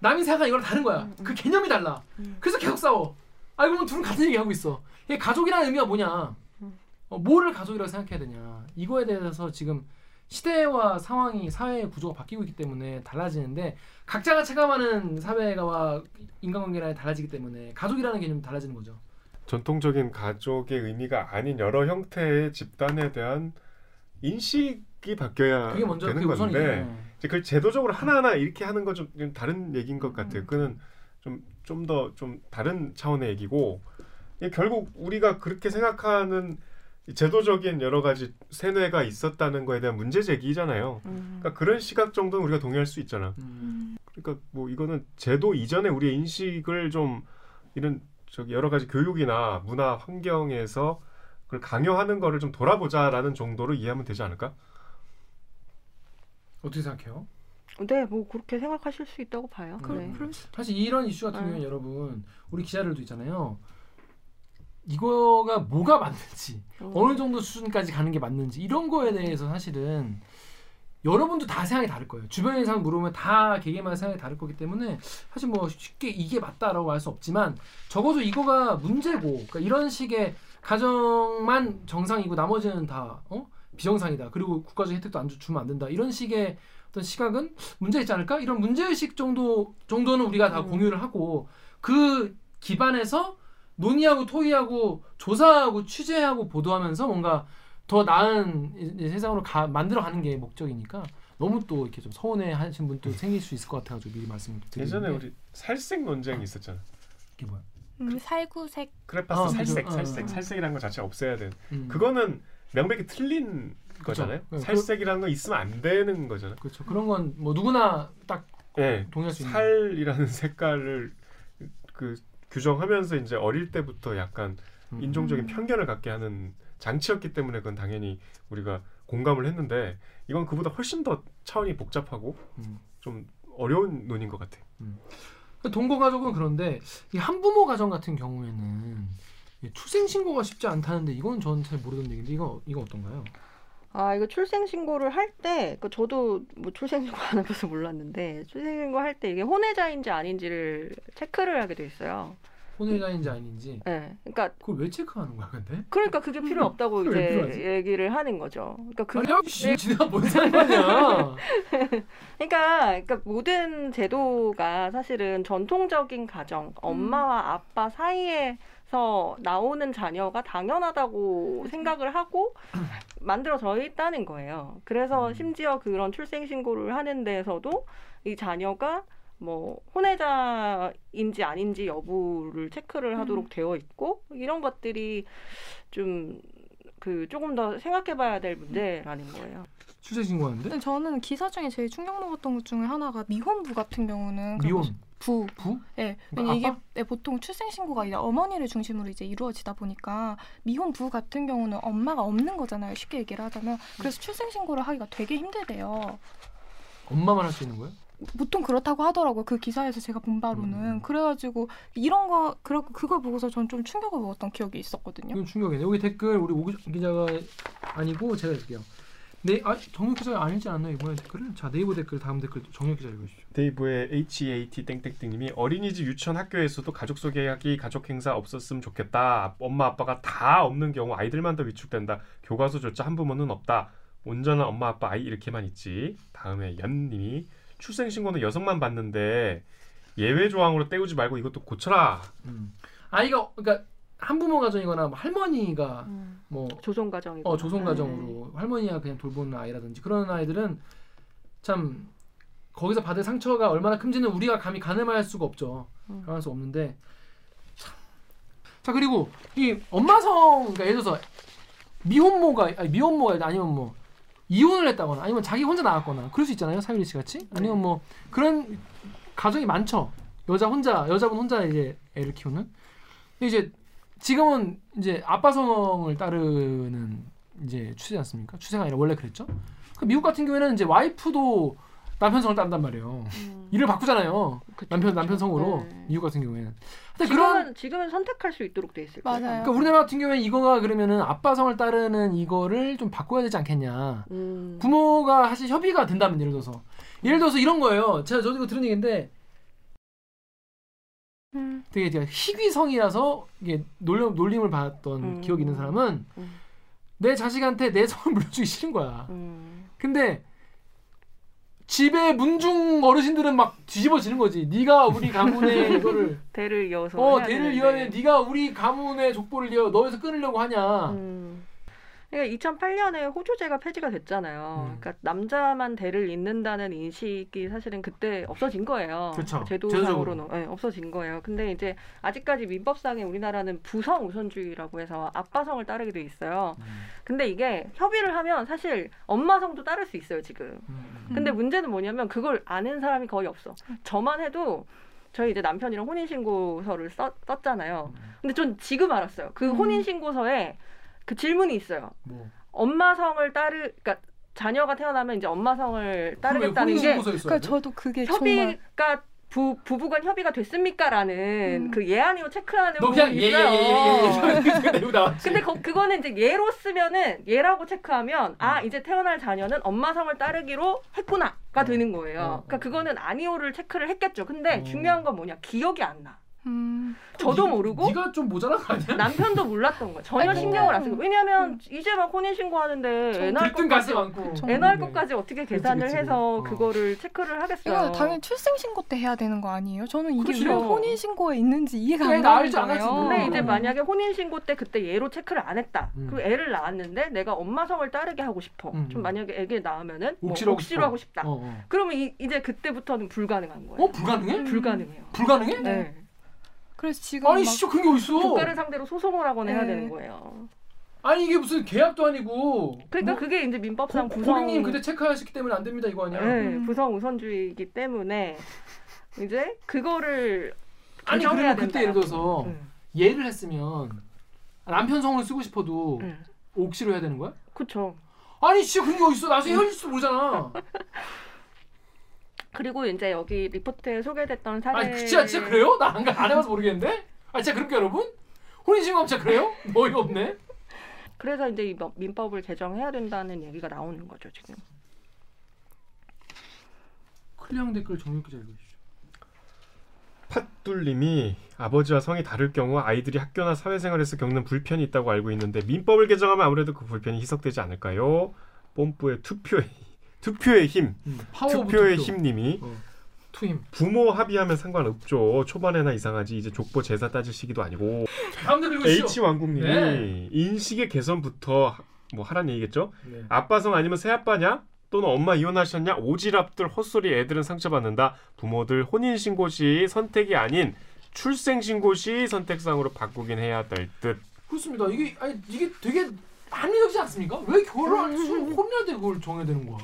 남이 생각하는 이거랑 다른 거야. 음, 음. 그 개념이 달라. 음. 그래서 계속 싸워. 알고 보면 둘은 같은 얘기 하고 있어. 이게 가족이라는 의미가 뭐냐? 음. 어, 뭐를 가족이라고 생각해야 되냐? 이거에 대해서 지금 시대와 상황이 사회의 구조가 바뀌고 있기 때문에 달라지는데 각자가 체감하는 사회가와 인간관계가 달라지기 때문에 가족이라는 개념이 달라지는 거죠. 전통적인 가족의 의미가 아닌 여러 형태의 집단에 대한 인식이 바뀌어야 그게 먼저 되는 그게. 건데 이제 그걸 제도적으로 하나하나 이렇게 하는 건 좀 다른 얘기인 것 같아요. 음. 그는 좀 좀 더좀 다른 차원의 얘기고 결국 우리가 그렇게 생각하는 이 제도적인 여러 가지 세뇌가 있었다는 거에 대한 문제 제기잖아요. 음. 그러니까 그런 시각 정도는 우리가 동의할 수 있잖아. 음. 그러니까 뭐 이거는 제도 이전에 우리의 인식을 좀 이런 저기 여러 가지 교육이나 문화 환경에서 그걸 강요하는 거를 좀 돌아보자라는 정도로 이해하면 되지 않을까? 어떻게 생각해요? 네, 뭐 그렇게 생각하실 수 있다고 봐요. 그- 네. 수 사실 이런 이슈 같은 네. 경우는 여러분 우리 기자들도 있잖아요. 이거가 뭐가 맞는지 음. 어느 정도 수준까지 가는 게 맞는지 이런 거에 대해서 사실은 여러분도 다 생각이 다를 거예요. 주변의 사람 물으면 다 개개인마다 생각이 다를 거기 때문에 사실 뭐 쉽게 이게 맞다라고 할 수 없지만 적어도 이거가 문제고 그러니까 이런 식의 가정만 정상이고 나머지는 다 어? 비정상이다. 그리고 국가적 혜택도 안 주- 주면 안 된다. 이런 식의 어떤 시각은 문제 있지 않을까? 이런 문제 의식 정도 정도는 우리가 다 음. 공유를 하고 그 기반에서 논의하고 토의하고 조사하고 취재하고 보도하면서 뭔가 더 나은 세상으로 가, 만들어가는 게 목적이니까 너무 또 이렇게 좀 서운해 하신 분도 생길 수 있을 것 같아가지고 미리 말씀을 드리는 예전에 게 우리 살색 논쟁이 있었잖아. 이게 뭐야? 음, 살구색 크레파스 아, 살색, 그죠. 살색, 어. 살색이라는 거 자체가 없애야 돼. 음. 그거는 명백히 틀린 거잖아요. 네, 살색이라는 거 있으면 안 되는 거잖아요. 그렇죠. 그런 건 뭐 누구나 딱 예, 동의할 수 있는. 살이라는 색깔을 그 규정하면서 이제 어릴 때부터 약간 음. 인종적인 음. 편견을 갖게 하는 장치였기 때문에 그건 당연히 우리가 공감을 했는데 이건 그보다 훨씬 더 차원이 복잡하고 음. 좀 어려운 논인 것 같아. 그 동거 가족은 그런데 이 한부모 가정 같은 경우에는 이 출생 신고가 쉽지 않다는데 이건 저는 잘 모르던 얘기인데 이거 이거 어떤가요? 아 이거 출생 신고를 할 때 그 저도 뭐 출생 신고 안 해봐서 몰랐는데 출생 신고 할 때 이게 혼외자인지 아닌지를 체크를 하게 돼 있어요. 혼외자인지 아닌지 예. 그러니까 그걸 왜 체크하는 거야 근데? 그러니까 그게 필요 없다고 왜 필요하지? 이제 얘기를 하는 거죠. 그러니까 그 아니 씨 지네가 뭔 상관이야? 그러니까, 그러니까 모든 제도가 사실은 전통적인 가정, 엄마와 아빠 사이에 서 나오는 자녀가 당연하다고 생각을 하고 만들어져 있다는 거예요. 그래서 음. 심지어 그런 출생 신고를 하는 데에서도 이 자녀가 뭐 혼외자인지 아닌지 여부를 체크를 하도록 음. 되어 있고 이런 것들이 좀 그 조금 더 생각해봐야 될 문제라는 거예요. 출생신고하는데 근데 저는 기사 중에 제일 충격 먹었던 것 중에 하나가 미혼부 같은 경우는 미혼 부 부? 예, 그러니까 이게? 네, 보통 출생 신고가 이제 어머니를 중심으로 이제 이루어지다 보니까 미혼 부 같은 경우는 엄마가 없는 거잖아요. 쉽게 얘기를 하자면 그래서 출생 신고를 하기가 되게 힘들대요. 엄마만 할 수 있는 거예요? 보통 그렇다고 하더라고요. 그 기사에서 제가 본 바로는 음. 그래가지고 이런 거 그러, 그걸 보고서 전 좀 충격을 먹었던 기억이 있었거든요. 이건 충격이네. 여기 댓글 우리 오 기자가 아니고 제가 읽을게요. 네, 아 정육 기자가 아니지 않나요 이번에 댓글을? 자 네이버 댓글 다음 댓글 정육 기자 읽으시죠. 데이브의 HAT 땡땡땡님이 어린이집 유치원 학교에서도 가족 소개하기 가족 행사 없었으면 좋겠다. 엄마 아빠가 다 없는 경우 아이들만 더 위축된다. 교과서조차 한 부모는 없다. 온전한 엄마 아빠 아이 이렇게만 있지. 다음에 연님이 출생 신고는 여성만 받는데 예외 조항으로 때우지 말고 이것도 고쳐라. 음. 아이가 그러니까 한부모 가정이거나 뭐 할머니가 음. 뭐 조선 가정이고. 어, 조선 가정으로 할머니가 그냥 돌보는 아이라든지 그런 아이들은 참 거기서 받을 상처가 얼마나 큰지는 우리가 감히 가늠할 수가 없죠. 음. 가늠할 수 없는데 참. 자 그리고 이 엄마성 그러니까 예를 들어서 미혼모가 아니 미혼모가 아니면 뭐 이혼을 했다거나 아니면 자기 혼자 나왔거나 그럴 수 있잖아요 사유리 씨 같이. 아니면 뭐 그런 가정이 많죠. 여자 혼자 여자분 혼자 이제 애를 키우는. 근데 이제 지금은 이제 아빠 성을 따르는 이제 추세지 않습니까? 추세가 아니라 원래 그랬죠. 그 미국 같은 경우에는 이제 와이프도 남편 성을 따른단 말이에요 음. 일을 바꾸잖아요 그쵸, 남편 그쵸. 남편 성으로 네. 미국 같은 경우에는 근데 지금은 그런 지금은 선택할 수 있도록 돼 있을 거예요. 맞아요. 그러니까 우리나라 같은 경우에 이거가 그러면은 아빠 성을 따르는 이거를 좀 바꿔야 되지 않겠냐. 음. 부모가 사실 협의가 된다면 예를 들어서 예를 들어서 이런 거예요. 제가 저도 이거 들은 얘기인데 음. 되게 제가 희귀성이라서 이게 놀림, 놀림을 받았던 음. 기억이 있는 사람은 음. 내 자식한테 내 성을 물려주기 싫은 거야. 음. 근데 집에 문중 어르신들은 막 뒤집어지는 거지. 네가 우리 가문의 이거를 대를 이어서. 어 대를. 이어야 돼. 네가 우리 가문의 족보를 이어 너에서 끊으려고 하냐. 음. 그러니까 2008년에 호주제가 폐지가 됐잖아요. 음. 그러니까 남자만 대를 잇는다는 인식이 사실은 그때 없어진 거예요. 그렇죠. 제도상으로는 네, 없어진 거예요. 근데 이제 아직까지 민법상에 우리나라는 부성 우선주의라고 해서 아빠성을 따르게 돼 있어요. 음. 근데 이게 협의를 하면 사실 엄마성도 따를 수 있어요 지금. 음. 근데 문제는 뭐냐면 그걸 아는 사람이 거의 없어. 저만 해도 저희 이제 남편이랑 혼인신고서를 써, 썼잖아요. 근데 전 지금 알았어요. 그 음. 혼인신고서에 그 질문이 있어요. 뭐. 엄마 성을 따르, 그러니까 자녀가 태어나면 이제 엄마 성을 따르겠다는 게 그러니까 돼? 저도 그게 정말 협의가 부 부부간 협의가 됐습니까라는 음. 그 예아니오 체크하는 부분이 예예예예예 있어요. 내고 나왔지. 근데 거, 그거는 이제 예로 쓰면은 예라고 체크하면 아 음. 이제 태어날 자녀는 엄마 성을 따르기로 했구나가 어. 되는 거예요. 어, 어, 그러니까 그거는 아니오를 체크를 했겠죠. 근데 어. 중요한 건 뭐냐 기억이 안 나. 음. 저도 니- 모르고 네가 좀 모자란 거 아니야? 남편도 몰랐던 거예요. 전혀 아니, 신경을 안 쓰고 왜냐면 음. 이제 막 혼인 신고하는데 애 낳을 것까지 많고. 애 낳을 네. 것까지 어떻게 계산을 그치. 해서 어. 그거를 체크를 하겠어요. 이거 당연히 출생 신고 때 해야 되는 거 아니에요? 저는 이게 그렇죠. 왜 혼인 신고에 있는지 이해가 안 가는 거예요. 뭐. 근데 이제 음. 만약에 혼인 신고 때 그때 얘로 체크를 안 했다. 음. 그리고 애를 낳았는데 내가 엄마 성을 따르게 하고 싶어. 음. 좀 만약에 애를 낳으면은 뭐 옥시로 하고 옥시로. 하고 싶다. 어, 어. 그러면 이, 이제 그때부터는 불가능한 거예요. 어 불가능해? 불가능해요. 불가능해? 네. 그래서 지금 아니 막씨 그런 게 어딨어? 국가를 상대로 소송을 하거나 해야 네. 되는 거예요. 아니 이게 무슨 계약도 아니고. 그러니까 뭐, 그게 이제 민법상 고- 부성 고객님 그때 체크하셨기 때문에 안 됩니다 이거 아니야? 네, 음. 부성 우선주의이기 때문에 이제 그거를 아니 그러면 그때. 예를 들어서 음. 예를 했으면 남편 성을 쓰고 싶어도 음. 옥시로 해야 되는 거야? 그쵸. 아니 씨 그런 게 어딨어? 나중에 헤어질지도 모르잖아. 그리고 이제 여기 리포트에 소개됐던 사례. 아니 진짜 진짜 그래요? 나 안 안 해봐서 모르겠는데. 아 진짜 그렇게 여러분? 혼인신고하면 진짜 그래요? 뭐 어이가 없네. 그래서 이제 이 법- 민법을 개정해야 된다는 얘기가 나오는 거죠 지금. 클리앙 댓글 정육 기자 읽으시죠. 팥둘님이 아버지와 성이 다를 경우 아이들이 학교나 사회생활에서 겪는 불편이 있다고 알고 있는데 민법을 개정하면 아무래도 그 불편이 희석되지 않을까요? 뽐뿌의 투표의 투표의 힘, 음, 투표의 투표. 힘님이 어. 투힘. 부모 합의하면 상관없죠. 초반에나 이상하지 이제 족보 제사 따질 시기도 아니고. H 왕국님이 네. 인식의 개선부터 하- 뭐 하란 얘기겠죠? 네. 아빠 성 아니면 새 아빠냐? 또는 엄마 이혼하셨냐? 오지랖들 헛소리 애들은 상처받는다. 부모들 혼인 신고 시 선택이 아닌 출생 신고 시 선택상으로 바꾸긴 해야 될 듯. 그렇습니다. 이게 아니 이게 되게 합리적이지 않습니까? 왜 결혼 술 혼인할 때 그걸 정해야 되는 거야?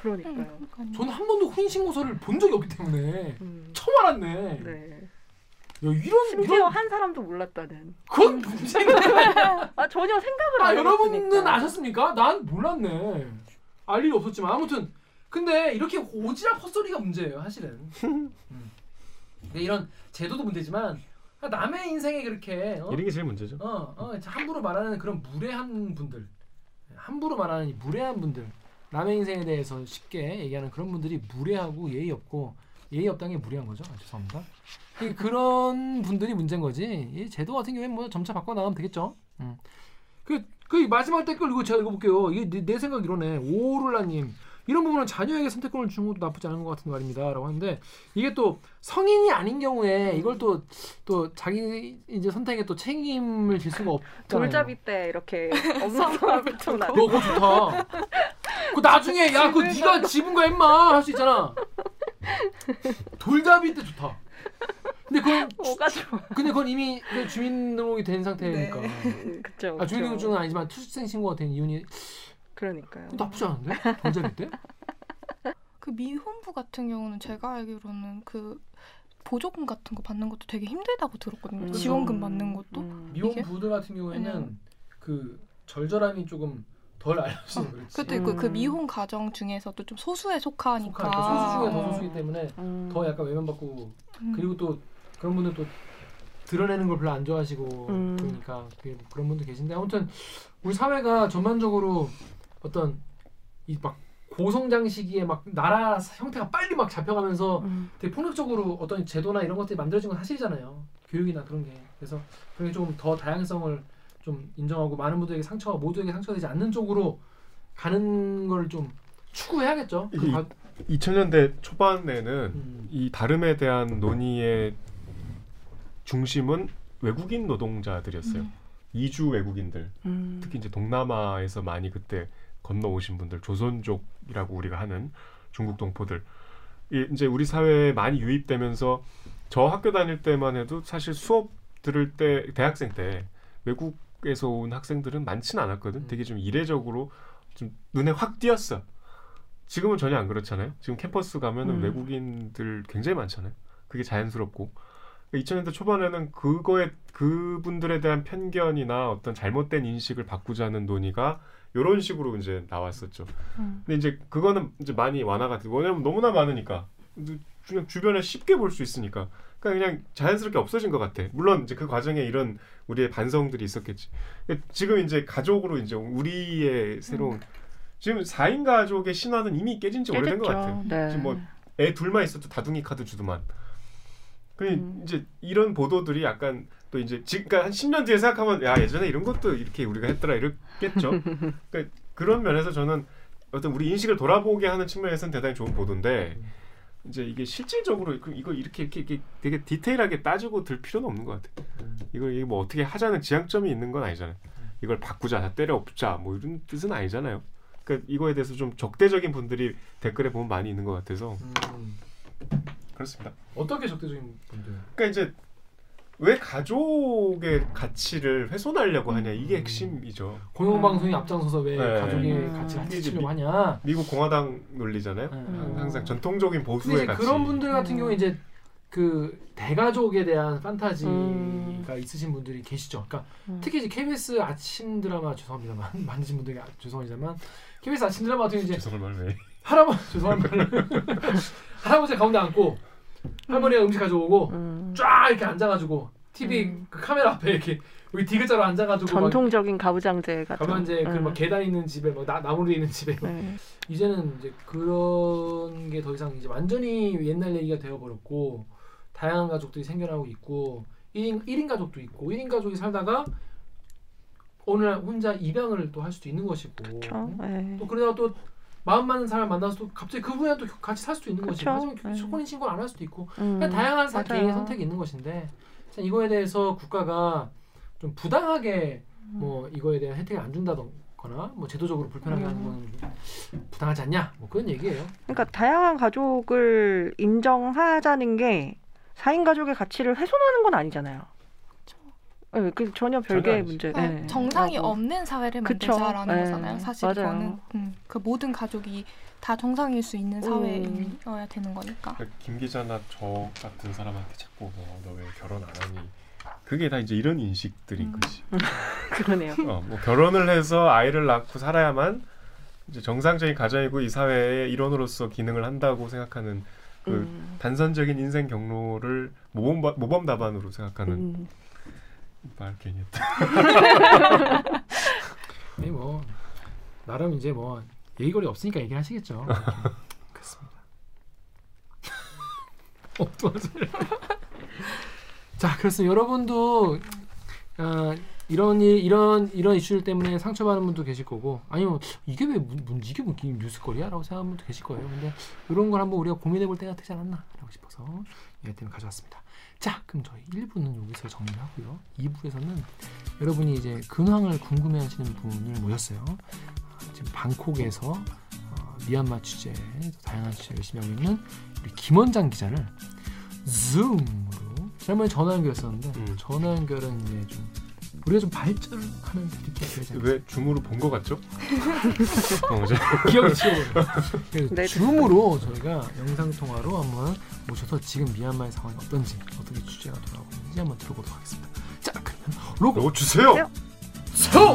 그러니까요. 그러니까요. 저는 한 번도 혼인 신고서를 본 적이 없기 때문에 음. 처음 알았네. 네. 야, 이런 심지어 이런 한 사람도 몰랐다는. 그건 문제네. 아 전혀 생각을 아안 여러분은 해봤으니까. 아셨습니까? 난 몰랐네. 알 일이 없었지만 아무튼 근데 이렇게 오지랖 헛소리가 문제예요, 사실은. 음. 근데 이런 제도도 문제지만 남의 인생에 그렇게 어? 이런 게 제일 문제죠. 어, 어, 함부로 말하는 그런 무례한 분들, 함부로 말하는 이 무례한 분들, 남의 인생에 대해서 쉽게 얘기하는 그런 분들이 무례하고 예의 없고 예의 없다는 게 무례한 거죠. 아, 죄송합니다. 이 그런 분들이 문제인 거지. 이 제도 같은 경우에는 뭐 점차 바꿔 나가면 되겠죠. 음. 그, 그 마지막 댓글 이거 제가 읽어볼게요. 이게 내, 내 생각 이러네. 오르라님. 이런 부분은 자녀에게 선택권을 주는 것도 나쁘지 않은 것 같은 말입니다라고 하는데 이게 또 성인이 아닌 경우에 이걸 또 또 자기 이제 선택에 또 책임을 질 수가 없잖아요. 돌잡이 때 이렇게 엄마 손을 붙여놔. 너 그거 좋다. 그 나중에 야 그거 네가 집은 거야 임마 할 수 있잖아. 돌잡이 때 좋다. 근데 그건 뭐가 좋아? 근데 그건 이미 그 주민등록이 된 상태니까. 음, 그쵸. 아 주민등록증은. 아니지만 투생 신고가 된 이혼이 그러니까요. 나쁘지 않은데? 때? 그 미혼부 같은 경우는 제가 알기로는 그 보조금 같은 거 받는 것도 되게 힘들다고 들었거든요. 음. 지원금 받는 것도. 음. 미혼 부들 같은 경우에는 왜냐면- 그 절절함이 조금 덜 알려져서 그렇지. 그것도 있고 그 음. 미혼 가정 중에서도 좀 소수에 속하니까. 소수 중에 더 어. 소수이기 때문에 음. 더 약간 외면받고 음. 그리고 또 그런 분들 또 드러내는 걸 별로 안 좋아하시고 음. 그러니까 그런 분들 계신데 아무튼 우리 사회가 전반적으로 어떤 이 막 고성장 시기에 막 나라 형태가 빨리 막 잡혀가면서 음. 되게 폭력적으로 어떤 제도나 이런 것들이 만들어진 건 사실이잖아요. 교육이나 그런 게 그래서 그런 게 좀 더 다양성을 좀 인정하고 많은 분들에게 상처 모두에게 상처되지 않는 쪽으로 가는 걸 좀 추구해야겠죠. 그 이- 과- 2000년대 초반에는 음. 이 다름에 대한 논의의 중심은 외국인 노동자들이었어요. 음. 이주 외국인들, 음. 특히 이제 동남아에서 많이 그때 건너오신 분들, 조선족이라고 우리가 하는 중국 동포들, 이 이제 우리 사회에 많이 유입되면서 저 학교 다닐 때만 해도 사실 수업 들을 때 대학생 때 외국에서 온 학생들은 많지는 않았거든. 음. 되게 좀 이례적으로 좀 눈에 확 띄었어. 지금은 전혀 안 그렇잖아요. 지금 캠퍼스 가면은 음. 외국인들 굉장히 많잖아요. 그게 자연스럽고 2000년대 초반에는 그거에 그분들에 대한 편견이나 어떤 잘못된 인식을 바꾸자는 논의가 이런 식으로 이제 나왔었죠. 음. 근데 이제 그거는 이제 많이 완화가 되고 왜냐면 너무나 많으니까 그냥 주변에 쉽게 볼 수 있으니까 그러니까 그냥 자연스럽게 없어진 것 같아. 물론 이제 그 과정에 이런 우리의 반성들이 있었겠지. 지금 이제 가족으로 이제 우리의 새로운 지금 4인 가족의 신화는 이미 깨진 지 오래된 것. 같아요. 네. 지금 뭐 애 둘만 있어도 다둥이 카드 주더만. 그 음. 이제 이런 보도들이 약간 또 이제 지금 그러니까 한 10년 뒤에 생각하면 야 예전에 이런 것도 이렇게 우리가 했더라 이랬겠죠. 그러니까 그런 면에서 저는 어떤 우리 인식을 돌아보게 하는 측면에서는 대단히 좋은 보도인데 이제 이게 실질적으로 그 이거 이렇게 이렇게, 이렇게 되게 디테일하게 따지고 들 필요는 없는 것 같아요. 이걸 뭐 어떻게 하자는 지향점이 있는 건 아니잖아요. 이걸 바꾸자, 다 때려 엎자 뭐 이런 뜻은 아니잖아요. 그러니까 이거에 대해서 좀 적대적인 분들이 댓글에 보면 많이 있는 것 같아서 음. 그렇습니다. 어떻게 적대적인 분들? 그러니까 이제 왜 가족의 가치를 훼손하려고 하냐 이게 음. 핵심이죠. 공영방송이 앞장서서 왜 네. 가족의 음. 가치를 해치려고 미- 하냐? 미국 공화당 논리잖아요. 음. 항상 전통적인 보수의 이제 가치. 그런 분들 같은 음. 경우에 이제 그 대가족에 대한 판타지가 음. 있으신 분들이 계시죠. 그러니까 음. 특히 이제 KBS 아침 드라마 죄송합니다만 많으신 분들이 아- 죄송하지만 KBS 아침 드라마 같은 경우 이제 죄송할 말 왜? 할아버지 죄송합니다. 할아버지 가운데 앉고 할머니가 음식 가져오고 음. 쫙 이렇게 앉아가지고 TV 음. 그 카메라 앞에 이렇게 여기 디귿자로 앉아가지고 막 전통적인 가부장제 같은. 가면 이제 그 음. 막 계단 있는 집에 막 나, 나무로 있는 집에 막 네. 이제는 이제 그런 게 더 이상 이제 완전히 옛날 얘기가 되어버렸고 다양한 가족들이 생겨나고 있고 1인, 1인 가족도 있고 1인 가족이 살다가 어느 날 혼자 입양을 또 할 수도 있는 것이고? 네. 또 그러다가 또 마음 맞는 사람 만나서 또 갑자기 그분이랑 또 같이 살 수도 있는 것이고 그쵸. 하지만 네. 혼인 신고를 안 할 수도 있고 음. 그냥 다양한 사. 개인의 선택이 있는 것인데 참 이거에 대해서 국가가 좀 부당하게 뭐 이거에 대한 혜택을 안 준다거나 뭐 제도적으로 불편하게 하는 건 부당하지 않냐 뭐 그런 얘기예요. 그러니까 다양한 가족을 인정하자는 게 4인 가족의 가치를 훼손하는 건 아니잖아요. 네, 그 전혀 별개의. 문제. 어, 네, 정상이 라고. 없는 사회를. 만들자라는 네, 거잖아요. 사실 맞아요. 이거는 음, 그 모든 가족이 다 정상일 수 있는 음. 사회여야 되는 거니까. 그러니까 김 기자나 저 같은 사람한테 자꾸 뭐 너왜 결혼 안 하니? 그게 다 이제 이런 인식들인 음. 거지. 그러네요. 어, 뭐 결혼을 해서 아이를 낳고 살아야만 이제 정상적인 가정이고 이 사회의 일원으로서 기능을 한다고 생각하는 그 음. 단선적인 인생 경로를 모범 모범 답안으로 생각하는 음. 말 괜히 했다. 아니 뭐 나름 이제 뭐 예의거리 없으니까 얘기를 하시겠죠. 그렇습니다. 자, 그렇습니다. 여러분도 아, 이런 일, 이런 이런 이슈 때문에 상처받는 분도 계실 거고, 아니면 이게 왜 문, 문- 이게 뭐 뉴스거리야라고 생각하는 분도 계실 거예요. 근데 이런 걸 한번 우리가 고민해 볼 때가 되지 않았나라고 싶어서 이 아이템을 가져왔습니다. 자, 그럼 저희 1부는 여기서 정리를 하고요. 2부에서는 여러분이 이제 근황을 궁금해 하시는 분을 모셨어요. 어, 지금 방콕에서 어, 미얀마 취재, 또 다양한 취재 열심히 하고 있는 우리 김원장 기자를 줌으로 지난번에 전화 연결했었는데 음. 전화 연결은 이제 좀 우리가 좀 발전하는 이렇게 되지 않습니까? 왜 줌으로 본 것 같죠? 어, 기억이 치워버려. 그래서 네, 줌으로 저희가 영상 통화로 한번 모셔서 지금 미얀마의 상황이 어떤지 어떻게 취재가 돌아오고 있는지 한번 들어보도록 하겠습니다. 자, 그러면 로고 너 주세요. 서!